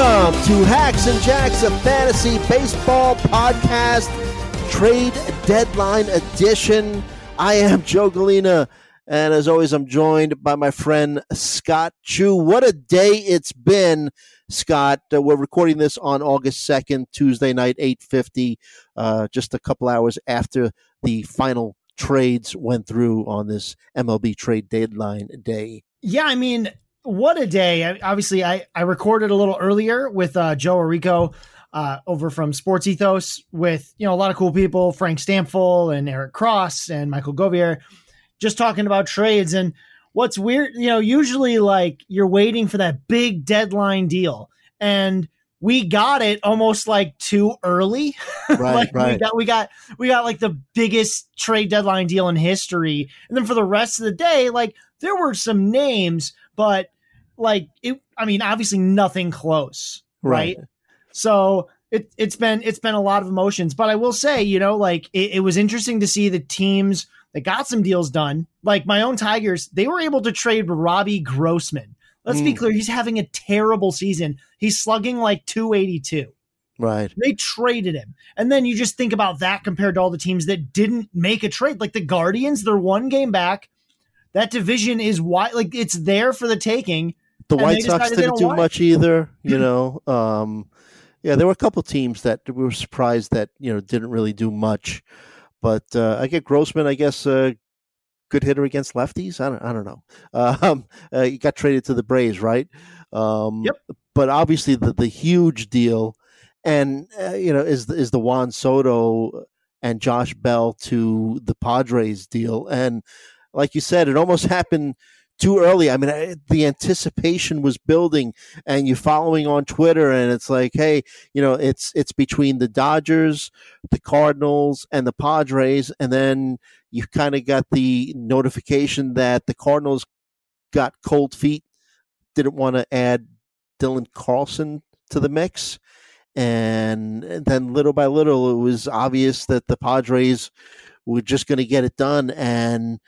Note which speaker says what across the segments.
Speaker 1: Welcome to Hacks and Jacks, a fantasy baseball podcast, trade deadline edition. I am Joe Gallina, and as always, I'm joined by my friend Scott Chu. What a day it's been, Scott. Uh, we're recording this on August 2nd, Tuesday night, 8:50, uh, just a couple hours after the final trades went through on this MLB trade deadline day.
Speaker 2: Yeah, I mean, what a day. Obviously, I, I recorded a little earlier with uh, Joe Orrico uh, over from Sports Ethos with, you know, a lot of cool people, Frank Stampfl and Eric Cross and Michael Govier, just talking about trades. And what's weird, you know, usually like you're waiting for that big deadline deal. And we got it almost like too early.
Speaker 1: Right,
Speaker 2: like
Speaker 1: right.
Speaker 2: we got we got we got like the biggest trade deadline deal in history. And then for the rest of the day, like there were some names, but like it I mean, obviously nothing close. Right.
Speaker 1: Right.
Speaker 2: So it it's been it's been a lot of emotions. But I will say, you know, like it, it was interesting to see the teams that got some deals done. Like my own Tigers, they were able to trade Robbie Grossman. Let's be
Speaker 1: Mm.
Speaker 2: clear, he's having a terrible season. He's slugging like 282.
Speaker 1: Right.
Speaker 2: They traded him. And then you just think about that compared to all the teams that didn't make a trade. Like the Guardians, they're one game back. That division is wide, like it's there for the taking.
Speaker 1: The White Sox didn't do much either, you know. Um, yeah, there were a couple teams that we were surprised that you know didn't really do much, but uh, I get Grossman. I guess uh, good hitter against lefties. I don't. I don't know. Um, uh, he got traded to the Braves, right? Um,
Speaker 2: Yep.
Speaker 1: But obviously, the the huge deal, and uh, you know, is is the Juan Soto and Josh Bell to the Padres deal, and like you said, it almost happened too early. I mean, I, the anticipation was building, and you're following on Twitter, and it's like, hey, you know, it's it's between the Dodgers, the Cardinals, and the Padres, and then you kind of got the notification that the Cardinals got cold feet, didn't want to add Dylan Carlson to the mix. And then little by little, it was obvious that the Padres were just going to get it done. And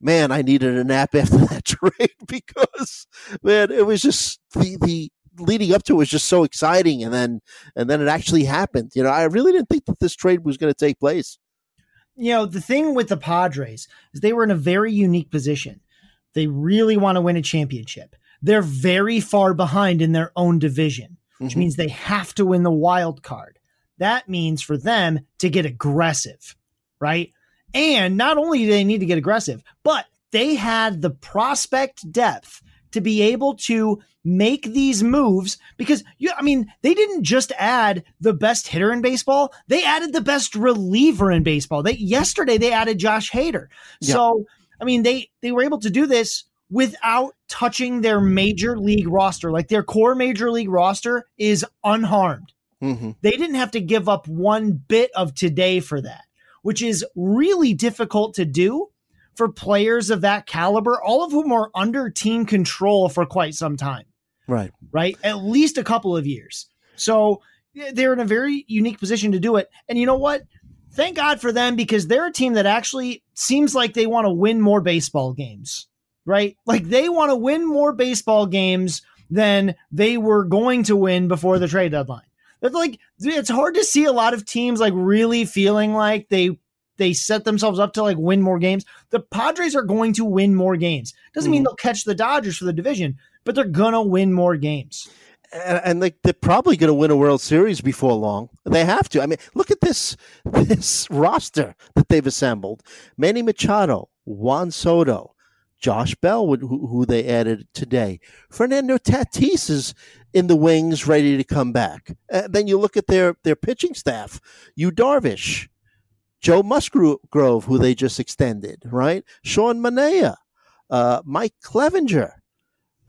Speaker 1: man, I needed a nap after that trade because man, it was just the the leading up to it was just so exciting, and then and then it actually happened. You know, I really didn't think that this trade was going to take place.
Speaker 2: You know, the thing with the Padres is they were in a very unique position. They really want to win a championship. They're very far behind in their own division, which
Speaker 1: Mhm.
Speaker 2: means they have to win the wild card. That means for them to get aggressive, right? And not only do they need to get aggressive, but they had the prospect depth to be able to make these moves because you I mean they didn't just add the best hitter in baseball. They added the best reliever in baseball. They yesterday they added Josh Hader.
Speaker 1: Yeah.
Speaker 2: so I mean they they were able to do this without touching their major league roster. Like their core major league roster is unharmed.
Speaker 1: Mhm.
Speaker 2: they didn't have to give up one bit of today for that, which is really difficult to do for players of that caliber, all of whom are under team control for quite some time,
Speaker 1: Right.
Speaker 2: right? At least a couple of years. So eh, they're in a very unique position to do it. And you know what? Thank God for them because they're a team that actually seems like they want to win more baseball games, right? Like they want to win more baseball games than they were going to win before the trade deadline. That's like it's hard to see a lot of teams like really feeling like they they set themselves up to like win more games. The Padres are going to win more games. Doesn't mean
Speaker 1: Mhm.
Speaker 2: they'll catch the Dodgers for the division, but they're gonna win more games.
Speaker 1: and, and they, they're probably going to win a World Series before long. They have to. I mean, look at this this roster that they've assembled: Manny Machado, Juan Soto, Josh Bell, who, who they added today. Fernando Tatis is in the wings, ready to come back. Uh, then you look at their their pitching staff: Yu Darvish, Joe Musgrove, who they just extended, right? Sean Manaea, uh, Mike Clevinger.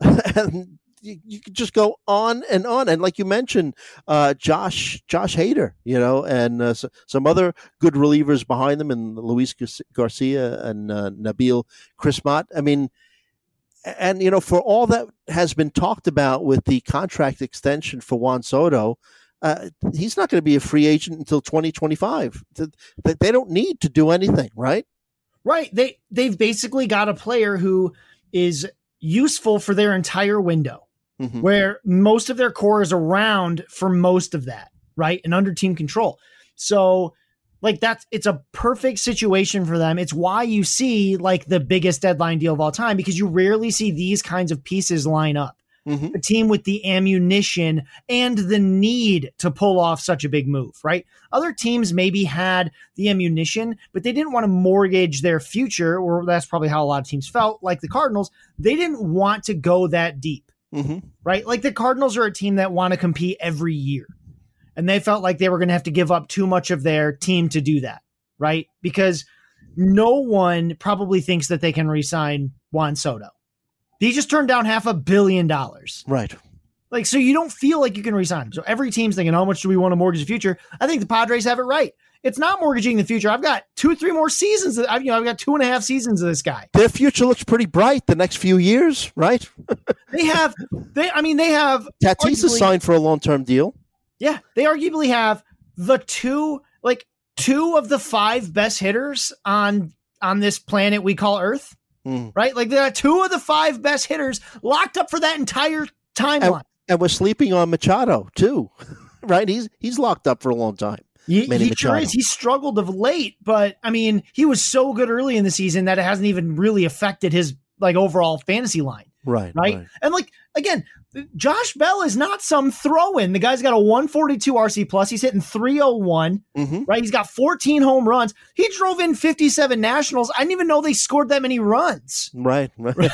Speaker 1: and you, could just go on and on. And like you mentioned, uh, Josh Josh Hader, you know, and uh, s some other good relievers behind them, and Luis Garcia and uh, Nabil Crismatt. I mean, and you know, for all that has been talked about with the contract extension for Juan Soto. Uh, he's not going to be a free agent until 2025. Th- th- They don't need to do anything, right?
Speaker 2: Right. They they've basically got a player who is useful for their entire window.
Speaker 1: Mhm.
Speaker 2: where most of their core is around for most of that, right? And under team control. So, like, that's it's a perfect situation for them. It's why you see like the biggest deadline deal of all time because you rarely see these kinds of pieces line up.
Speaker 1: Mhm.
Speaker 2: A team with the ammunition and the need to pull off such a big move, right? Other teams maybe had the ammunition, but they didn't want to mortgage their future, or that's probably how a lot of teams felt, like the Cardinals. They didn't want to go that deep
Speaker 1: Mhm.
Speaker 2: right? Like the Cardinals are a team that want to compete every year. And they felt like they were going to have to give up too much of their team to do that, right? Because no one probably thinks that they can re-sign Juan Soto. He just turned down half a billion dollars.
Speaker 1: Right.
Speaker 2: Like, so you don't feel like you can resign him. So every team's thinking, how much do we want to mortgage the future? I think the Padres have it right. It's not mortgaging the future. I've got two, three more seasons. Of, I've, you know, I've got two and a half seasons of this guy.
Speaker 1: Their future looks pretty bright the next few years, right?
Speaker 2: They have, they, I mean, they have
Speaker 1: Tatis is signed for a long term deal.
Speaker 2: Yeah, they arguably have the two like two of the five best hitters on on this planet we call Earth,
Speaker 1: Mm.
Speaker 2: right? Like they got two of the five best hitters locked up for that entire timeline.
Speaker 1: And we're sleeping on Machado too, right? He's he's locked up for a long time.
Speaker 2: He,
Speaker 1: Manny
Speaker 2: he sure is. He struggled of late, but I mean, he was so good early in the season that it hasn't even really affected his like overall fantasy line.
Speaker 1: Right.
Speaker 2: right? And like again, Josh Bell is not some throw-in. The guy's got a 142 RC plus. He's hitting 301,
Speaker 1: Mhm.
Speaker 2: right? He's got 14 home runs. He drove in 57 nationals. I didn't even know they scored that many runs.
Speaker 1: Right. Right.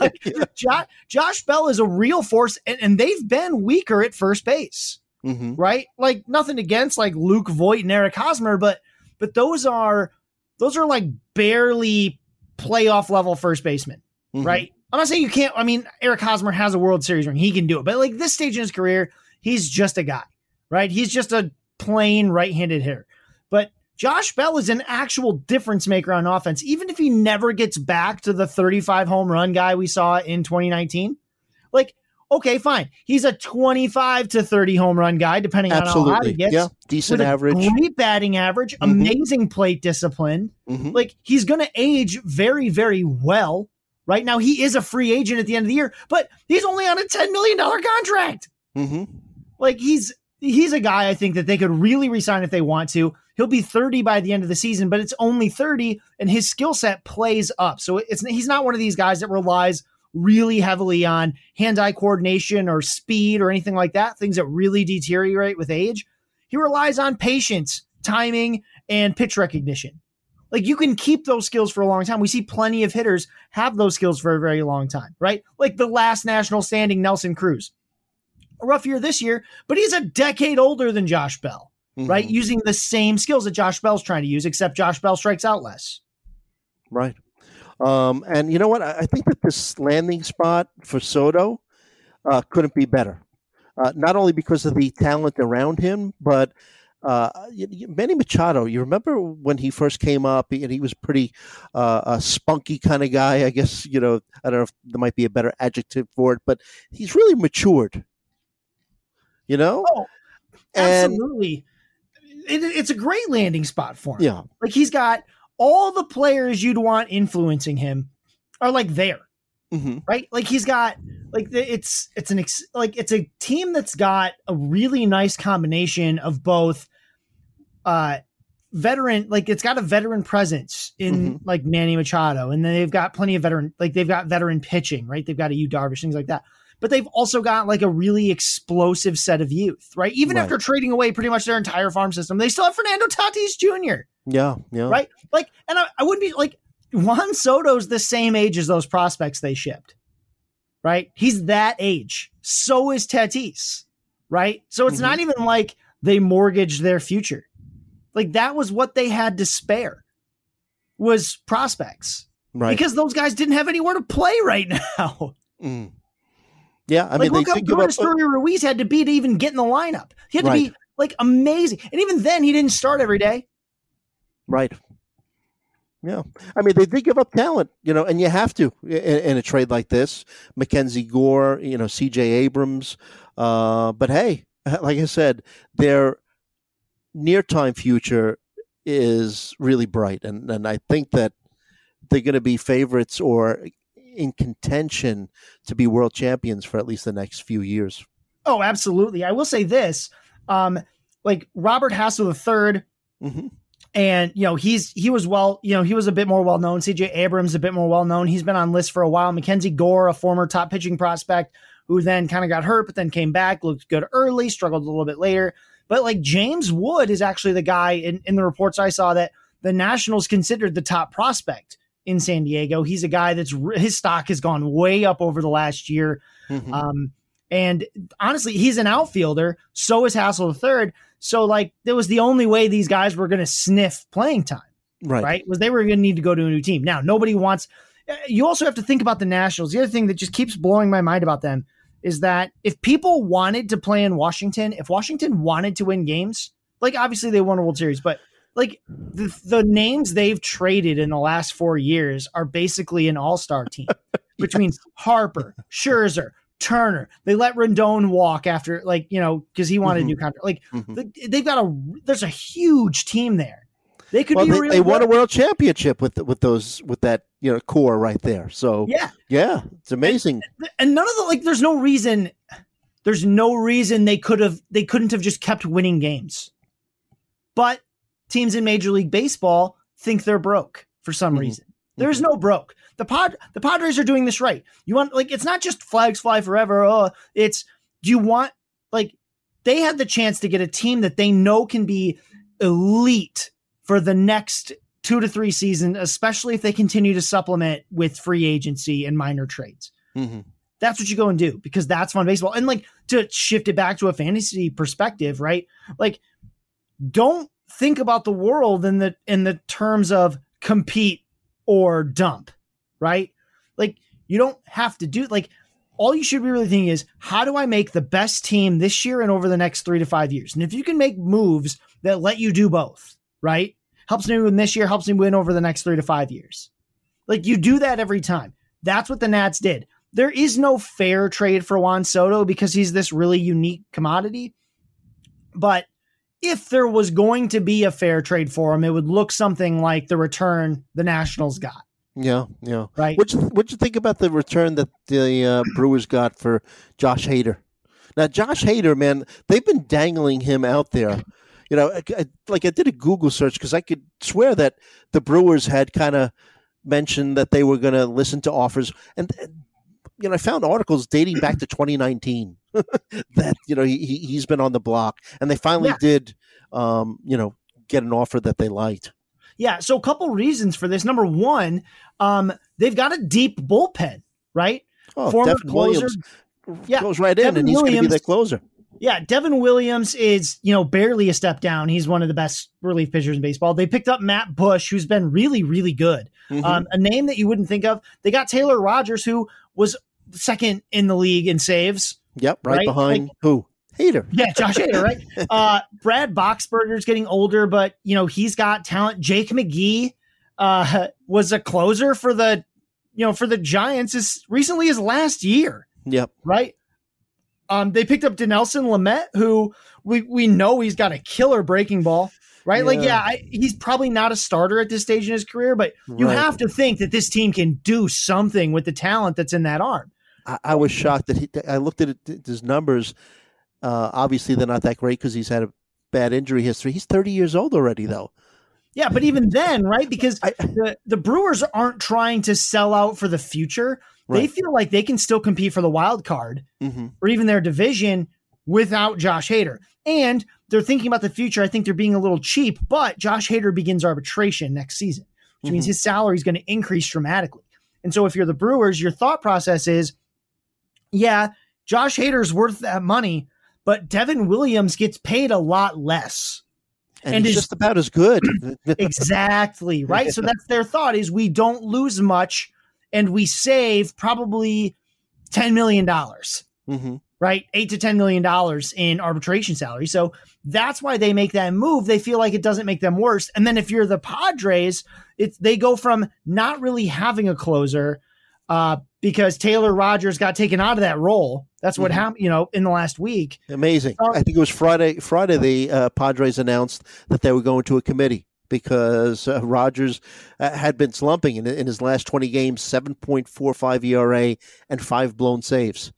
Speaker 2: like, Jo- Josh Bell is a real force, and, and they've been weaker at first base,
Speaker 1: hmm
Speaker 2: right? Like nothing against like Luke Voit and Eric Hosmer, but but those are those are like barely playoff level first baseman,
Speaker 1: Mm-hmm.
Speaker 2: right? I'm not saying you can't. I mean, Eric Hosmer has a World Series ring; he can do it. But like this stage in his career, he's just a guy, right? He's just a plain right-handed hitter. But Josh Bell is an actual difference maker on offense, even if he never gets back to the 35 home run guy we saw in 2019. Like, okay, fine, he's a 25 to 30 home run guy, depending on how hot he
Speaker 1: Absolutely.
Speaker 2: gets.
Speaker 1: Yeah. Decent average.
Speaker 2: great batting average,
Speaker 1: Mhm.
Speaker 2: amazing plate discipline
Speaker 1: Mhm.
Speaker 2: like he's going to age very very well right now he is a free agent at the end of the year but he's only on a 10 million dollar contract
Speaker 1: Mhm.
Speaker 2: like he's he's a guy i think that they could really resign if they want to he'll be 30 by the end of the season but it's only 30 and his skill set plays up so it's he's not one of these guys that relies really heavily on hand-eye coordination or speed or anything like that things that really deteriorate with age he relies on patience timing and pitch recognition like you can keep those skills for a long time. We see plenty of hitters have those skills for a very long time, right? Like the last national standing Nelson Cruz. A rough year this year, but he's a decade older than Josh Bell, right?
Speaker 1: Mhm.
Speaker 2: Using the same skills that Josh Bell's trying to use, except Josh Bell strikes out less.
Speaker 1: Right. Um, and you know what? I I think that this landing spot for Soto uh, couldn't be better. Uh, not only because of the talent around him, but uh, Manny Machado. You remember when he first came up, and he was pretty uh, a spunky kind of guy. I guess you know. I don't know if there might be a better adjective for it, but he's really matured. You know,
Speaker 2: Oh,
Speaker 1: and
Speaker 2: absolutely. It, it's a great landing spot for him.
Speaker 1: yeah,
Speaker 2: Like he's got all the players you'd want influencing him are like there.
Speaker 1: hmm
Speaker 2: right? Like he's got like it's it's an ex, like it's a team that's got a really nice combination of both uh veteran like it's got a veteran presence in like Manny Machado and then they've got plenty of veteran like they've got veteran pitching, right? They've got a Yu Darvish things like that. But they've also got like a really explosive set of youth, right? Even
Speaker 1: Right.
Speaker 2: after trading away pretty much their entire farm system, they still have Fernando Tatis Jr
Speaker 1: yeah, yeah.
Speaker 2: right? Like, and I, I wouldn't be like Juan Soto's the same age as those prospects they shipped, right? He's that age. So is Tatis, right? So it's
Speaker 1: Mhm.
Speaker 2: not even like they mortgaged their future. Like that was what they had to spare was prospects
Speaker 1: Right.
Speaker 2: because those guys didn't have anywhere to play right now.
Speaker 1: Mm. Yeah, I
Speaker 2: like
Speaker 1: mean, they
Speaker 2: look how good
Speaker 1: up.
Speaker 2: Astoria Ruiz had to be to even get in the lineup. He had to be like amazing, and even then he didn't start every day.
Speaker 1: Right. Yeah. I mean, they did give up talent, you know, and you have to in, in a trade like this. Mackenzie Gore, you know, CJ Abrams. Uh, but hey, like I said, their near time future is really bright. And, and I think that they're going to be favorites or in contention to be world champions for at least the next few years.
Speaker 2: Oh, absolutely. I will say this. Um, like Robert Hassell III,
Speaker 1: Mm-hmm.
Speaker 2: and you know he's he was well you know he was a bit more well known cj abrams a bit more well known he's been on lists for a while mackenzie gore a former top pitching prospect who then kind of got hurt but then came back looked good early struggled a little bit later but like james wood is actually the guy in, in the reports i saw that the nationals considered the top prospect in san diego he's a guy that's his stock has gone way up over the last year
Speaker 1: Mhm.
Speaker 2: um, and honestly, he's an outfielder. So is Hassell the third. So like, that was the only way these guys were going to sniff playing time,
Speaker 1: right.
Speaker 2: right? Was they were going to need to go to a new team. Now, nobody wants. uh, You also have to think about the Nationals. The other thing that just keeps blowing my mind about them is that if people wanted to play in Washington, if Washington wanted to win games, like obviously they won a World Series, but like the, the names they've traded in the last four years are basically an all star team between Harper, Scherzer, Turner. They let Rendon walk after, like, you know, because he wanted
Speaker 1: Mhm.
Speaker 2: a new contract. Like,
Speaker 1: Mhm.
Speaker 2: they've got a, there's a huge team there. They could
Speaker 1: Well,
Speaker 2: be
Speaker 1: they,
Speaker 2: really
Speaker 1: they won a world championship with with those with that you know core right there. So
Speaker 2: Yeah.
Speaker 1: yeah, it's amazing.
Speaker 2: And none of the, like, there's no reason, there's no reason they could have, they couldn't have just kept winning games. But teams in Major League Baseball think they're broke for some
Speaker 1: Mhm.
Speaker 2: reason. There's no broke. The pod the Padres are doing this right. You want like it's not just flags fly forever. Oh, it's do you want like they had the chance to get a team that they know can be elite for the next two to three seasons, especially if they continue to supplement with free agency and minor trades.
Speaker 1: Mhm.
Speaker 2: That's what you go and do because that's fun baseball. And like to shift it back to a fantasy perspective, right? Like don't think about the world in the in the terms of compete or dump, right? Like you don't have to do like all you should be really thinking is how do I make the best team this year and over the next three to five years? And if you can make moves that let you do both, right? Helps me win this year, helps me win over the next three to five years. Like you do that every time. That's what the Nats did. There is no fair trade for Juan Soto because he's this really unique commodity. But if there was going to be a fair trade for him, it would look something like the return the Nationals got,
Speaker 1: Yeah, yeah.
Speaker 2: right?
Speaker 1: What you what you think about the return that the uh, Brewers got for Josh Hader? Now, Josh Hader, man, they've been dangling him out there. You know, I, I- like I did a Google search because I could swear that the Brewers had kind of mentioned that they were going to listen to offers, and you know, I found articles dating back to 2019 that you know he, he- he's been on the block, and they finally
Speaker 2: Yeah.
Speaker 1: did, um, you know, get an offer that they liked.
Speaker 2: Yeah. So a couple reasons for this. Number one, um, they've got a deep bullpen, right?
Speaker 1: Oh,
Speaker 2: Former
Speaker 1: Devin
Speaker 2: closer-
Speaker 1: Williams
Speaker 2: Yeah,
Speaker 1: goes right in,
Speaker 2: Devin
Speaker 1: and he's going to be
Speaker 2: Williams-
Speaker 1: their closer.
Speaker 2: Yeah, Devin Williams is, you know, barely a step down. He's one of the best relief pitchers in baseball. They picked up Matt Bush, who's been really, really good.
Speaker 1: Mhm.
Speaker 2: Um, a name that you wouldn't think of. They got Taylor Rogers, who was second in the league in saves.
Speaker 1: Yep, right,
Speaker 2: right?
Speaker 1: behind who? Hader.
Speaker 2: Yeah, Josh Hader, right? Uh, Brad Boxberger's getting older, but you know he's got talent. Jake McGee uh, was a closer for the, you know, for the Giants as recently as last year,
Speaker 1: Yep.
Speaker 2: right? Um, they picked up Dinelson Lamet, who we we know he's got a killer breaking ball, right? Like,
Speaker 1: Yeah.
Speaker 2: yeah, I, he's probably not a starter at this stage in his career, but you
Speaker 1: Right.
Speaker 2: have to think that this team can do something with the talent that's in that arm.
Speaker 1: I, I was shocked that he. I looked at it, his numbers. Uh, obviously, they're not that great because he's had a bad injury history. He's 30 years old already, though.
Speaker 2: Yeah, but even then, right? Because
Speaker 1: I,
Speaker 2: the the Brewers aren't trying to sell out for the future. They
Speaker 1: Right.
Speaker 2: feel like they can still compete for the wild card
Speaker 1: mhm.
Speaker 2: or even their division without Josh Hader. And they're thinking about the future. I think they're being a little cheap, but Josh Hader begins arbitration next season, which means
Speaker 1: Mhm.
Speaker 2: his salary is going to increase dramatically. And so if you're the Brewers, your thought process is, yeah, Josh Hader's worth that money, but Devin Williams gets paid a lot less.
Speaker 1: and,
Speaker 2: and
Speaker 1: he's
Speaker 2: his-
Speaker 1: just about as good.
Speaker 2: exactly right? So that's their thought is we don't lose much and we save probably 10 million dollars
Speaker 1: hmm
Speaker 2: right? 8 to 10 million dollars in arbitration salary. So that's why they make that move. They feel like it doesn't make them worse. And then if you're the padres it's they go from not really having a closer uh because Taylor Rogers got taken out of that role that's what
Speaker 1: Mhm.
Speaker 2: happened you know in the last week
Speaker 1: Amazing. I think it was Friday. Friday, the uh, Padres announced that they were going to a committee because uh, Rogers uh, had been slumping in, in his last 20 games, 7.45 ERA and five blown saves.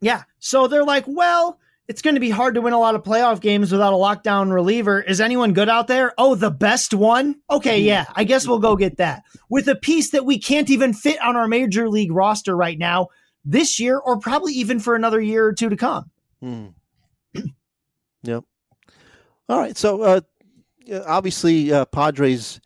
Speaker 2: Yeah. So they're like, well, it's going to be hard to win a lot of playoff games without a lockdown reliever. Is anyone good out there? Oh, the best one? Okay, yeah, I guess we'll go get that. With a piece that we can't even fit on our major league roster right now this year or probably even for another year or two to come.
Speaker 1: Hmm. yep. All right. So, uh, obviously, uh, Padres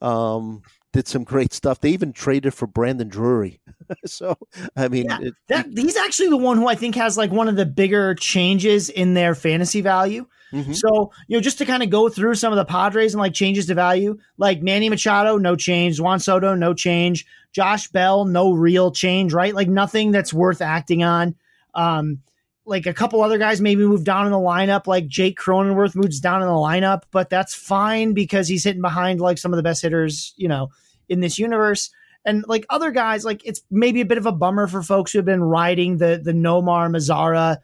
Speaker 1: um, did some great stuff. They even traded for Brandon Drury. so I mean, yeah,
Speaker 2: it, that, he's actually the one who I think has like one of the bigger changes in their fantasy value. Mm-hmm. So you know, just to kind of go through some of the Padres and like changes to value, like Manny Machado, no change. Juan Soto, no change. Josh Bell, no real change. Right, like nothing that's worth acting on. Um, like a couple other guys maybe moved down in the lineup, like Jake Cronenworth moves down in the lineup, but that's fine because he's hitting behind like some of the best hitters, you know, in this universe. And like other guys, like it's maybe a bit of a bummer for folks who have been riding the the Nomar Mazara.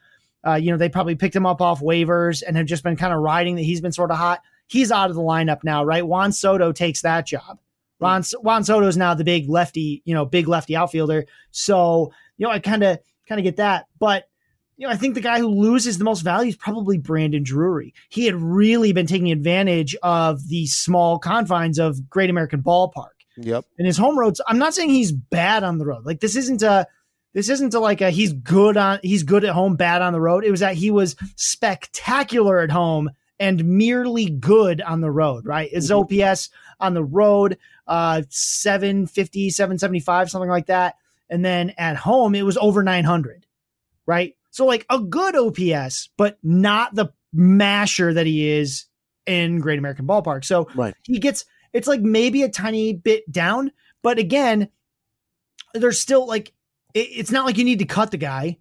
Speaker 2: Uh, you know, they probably picked him up off waivers and have just been kind of riding that he's been sort of hot. He's out of the lineup now, right? Juan Soto takes that job. Juan, Juan Soto is now the big lefty, you know, big lefty outfielder. So, you know, I kind of kind of get that. But you know, I think the guy who loses the most value is probably Brandon Drury. He had really been taking advantage of the small confines of Great American Ballpark.
Speaker 1: Yep.
Speaker 2: And his home roads, I'm not saying he's bad on the road. Like this isn't a this isn't a like a he's good on he's good at home, bad on the road. It was that he was spectacular at home and merely good on the road, right? His mm-hmm. OPS on the road, uh 750, 775, something like that. And then at home it was over 900, right? So like a good OPS, but not the masher that he is in Great American Ballpark. So
Speaker 1: right.
Speaker 2: he gets it's like maybe a tiny bit down, but again, there's still like it, it's not like you need to cut the guy,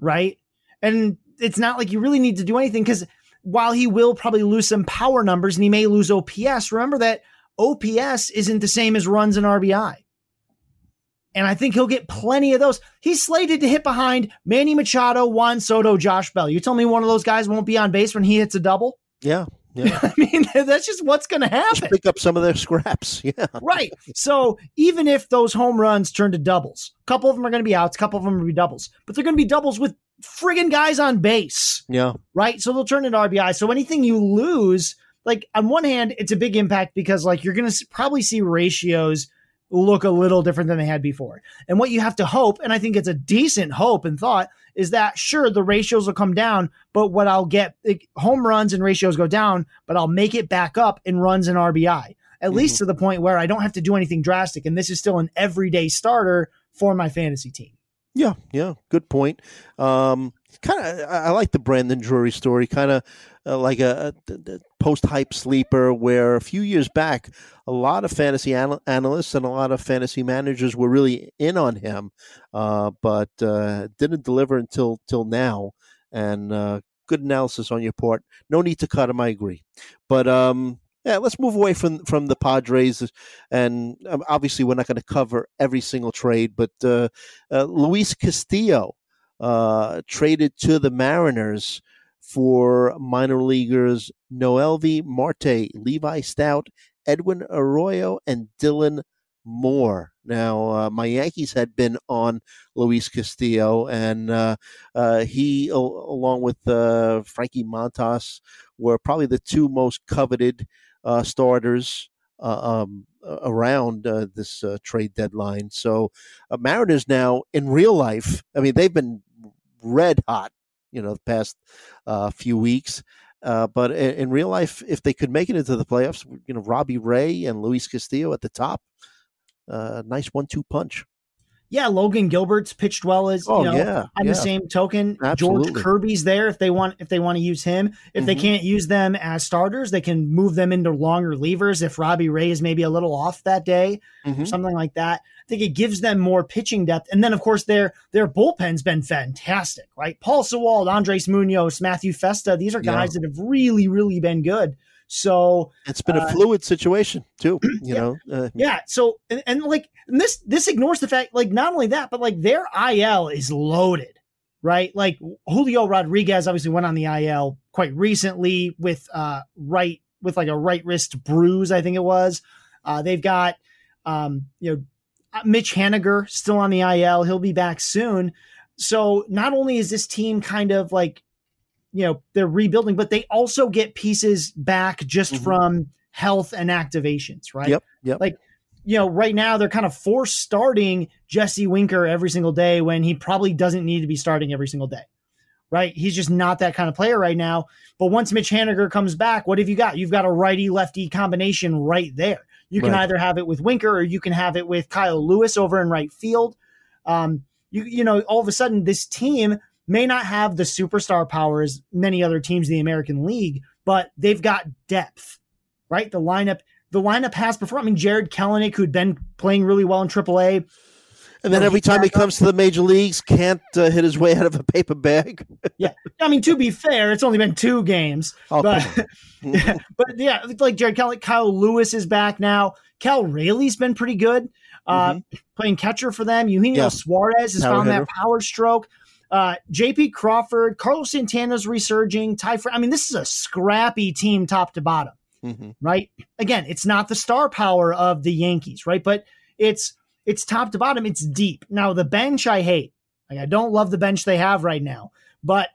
Speaker 2: right? And it's not like you really need to do anything because while he will probably lose some power numbers and he may lose OPS, remember that OPS isn't the same as runs and RBI. And I think he'll get plenty of those. He's slated to hit behind Manny Machado, Juan Soto, Josh Bell. You tell me one of those guys won't be on base when he hits a double?
Speaker 1: Yeah. Yeah.
Speaker 2: I mean, that's just what's going to happen. Just
Speaker 1: pick up some of their scraps. Yeah.
Speaker 2: Right. So even if those home runs turn to doubles, a couple of them are going to be outs, a couple of them to be doubles, but they're going to be doubles with friggin' guys on base.
Speaker 1: Yeah.
Speaker 2: Right. So they'll turn into RBI. So anything you lose, like on one hand, it's a big impact because like you're going to probably see ratios look a little different than they had before. And what you have to hope, and I think it's a decent hope and thought, is that sure the ratios will come down, but what I'll get home runs and ratios go down, but I'll make it back up in runs and RBI, at mm-hmm. least to the point where I don't have to do anything drastic. And this is still an everyday starter for my fantasy team.
Speaker 1: Yeah, yeah, good point. Um, kind of, I like the Brandon Drury story. Kind of uh, like a, a post hype sleeper, where a few years back, a lot of fantasy anal- analysts and a lot of fantasy managers were really in on him, uh, but uh, didn't deliver until till now. And uh, good analysis on your part. No need to cut him. I agree, but um, yeah, let's move away from from the Padres, and um, obviously we're not going to cover every single trade, but uh, uh, Luis Castillo uh, traded to the Mariners for minor leaguers Noelvi Marte, Levi Stoudt, Edwin Arroyo, and Dylan Moore. Now, uh, my Yankees had been on Luis Castillo, and uh, uh, he, along with uh, Frankie Montas, were probably the two most coveted uh, starters uh, um, around this trade deadline. So Mariners now in real life, I mean, they've been red hot, you know, the past uh, few weeks. but in, in, real life, if they could make it into the playoffs, you know, Robbie Ray and Luis Castillo at the top, a nice one-two punch
Speaker 2: yeah, Logan Gilbert's pitched well as oh, you know,
Speaker 1: yeah,
Speaker 2: on
Speaker 1: yeah.
Speaker 2: the same token.
Speaker 1: Absolutely.
Speaker 2: George Kirby's there if they want if they want to use him. If mm-hmm. they can't use them as starters, they can move them into long relievers if Robbie Ray is maybe a little off that day, mm-hmm. something like that. I think it gives them more pitching depth. And then of course their their bullpen's been fantastic, right? Paul Sewald, Andres Munoz, Matthew Festa, these are guys yeah. that have really, really been good. So
Speaker 1: it's been a uh, fluid situation too, you
Speaker 2: yeah,
Speaker 1: know. Uh,
Speaker 2: yeah. So and, and like and this this ignores the fact like not only that, but like their IL is loaded, right? Like Julio Rodriguez obviously went on the IL quite recently with uh right with like a right wrist bruise, I think it was. Uh, they've got um, you know Mitch Haniger still on the IL. He'll be back soon. So not only is this team kind of like you know they're rebuilding, but they also get pieces back just mm-hmm. from health and activations, right?
Speaker 1: Yep. Yep.
Speaker 2: Like you know, right now they're kind of forced starting Jesse Winker every single day when he probably doesn't need to be starting every single day. Right? He's just not that kind of player right now. But once Mitch Haniger comes back, what have you got? You've got a righty lefty combination right there. You can right. either have it with Winker or you can have it with Kyle Lewis over in right field. Um, you you know, all of a sudden this team may not have the superstar power as many other teams in the American League, but they've got depth, right? The lineup the lineup has performed. I mean, Jarred Kelenic, who'd been playing really well in AAA.
Speaker 1: And then every time he comes to the major leagues, can't uh, hit his way out of a paper bag.
Speaker 2: yeah, I mean to be fair, it's only been two games, oh, but yeah, but yeah, like Jarred Kelenic, Kyle Lewis is back now. Cal Raleigh's been pretty good, uh, mm-hmm. playing catcher for them. Eugenio yeah. Suarez has power found hitter. that power stroke. Uh, JP Crawford, Carlos Santana's resurging. Ty, I mean, this is a scrappy team, top to bottom mm-hmm. right? Again, it's not the star power of the Yankees, right? But it's it's top to bottom, it's deep. Now the bench I hate. Like I don't love the bench they have right now, but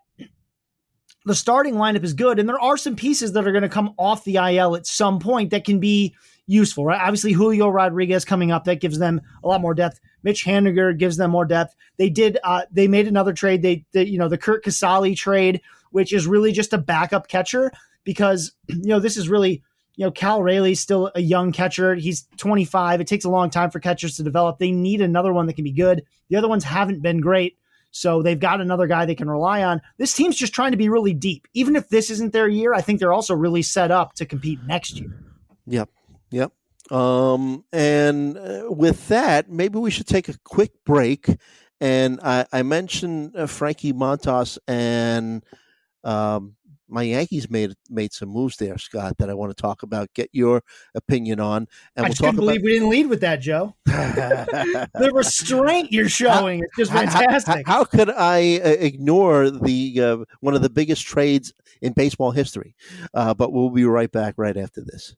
Speaker 2: the starting lineup is good, and there are some pieces that are going to come off the IL at some point that can be useful, right? Obviously, Julio Rodriguez coming up that gives them a lot more depth. Mitch Haniger gives them more depth. They did, uh, they made another trade. They, they, you know, the Curt Casali trade, which is really just a backup catcher because you know this is really you know Cal Raleigh still a young catcher. He's 25. It takes a long time for catchers to develop. They need another one that can be good. The other ones haven't been great. So they've got another guy they can rely on. This team's just trying to be really deep. Even if this isn't their year, I think they're also really set up to compete next year.
Speaker 1: Yep. Yep. Um, and uh, with that, maybe we should take a quick break. And I, I mentioned uh, Frankie Montas and um, my Yankees made made some moves there, Scott, that I want to talk about. Get your opinion on.
Speaker 2: And I we'll couldn't believe about... we didn't lead with that, Joe. the restraint you're showing how, is just fantastic.
Speaker 1: How, how, could I uh, ignore the uh, one of the biggest trades in baseball history? Uh, but we'll be right back right after this.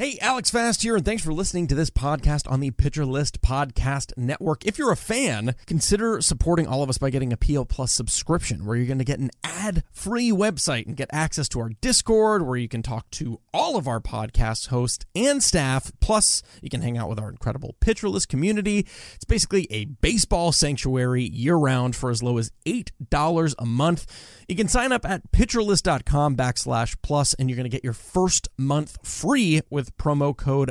Speaker 3: Hey, Alex Fast here, and thanks for listening to this podcast on the Pitcher List Podcast Network. If you're a fan, consider supporting all of us by getting a PL Plus subscription, where you're going to get an ad free website and get access to our Discord, where you can talk to all of our podcast hosts and staff. Plus, you can hang out with our incredible Pitcher List community. It's basically a baseball sanctuary year round for as low as $8 a month. You can sign up at pitcherlist.com backslash plus, and you're going to get your first month free with promo code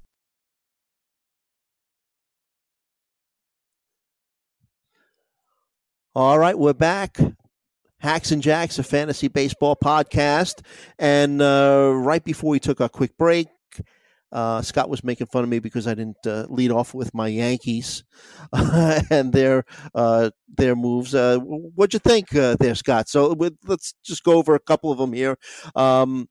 Speaker 1: All right, we're back. Hacks and Jacks, a fantasy baseball podcast. And uh, right before we took our quick break, uh, Scott was making fun of me because I didn't uh, lead off with my Yankees and their uh, their moves. Uh, what'd you think uh, there, Scott? So let's just go over a couple of them here. Um,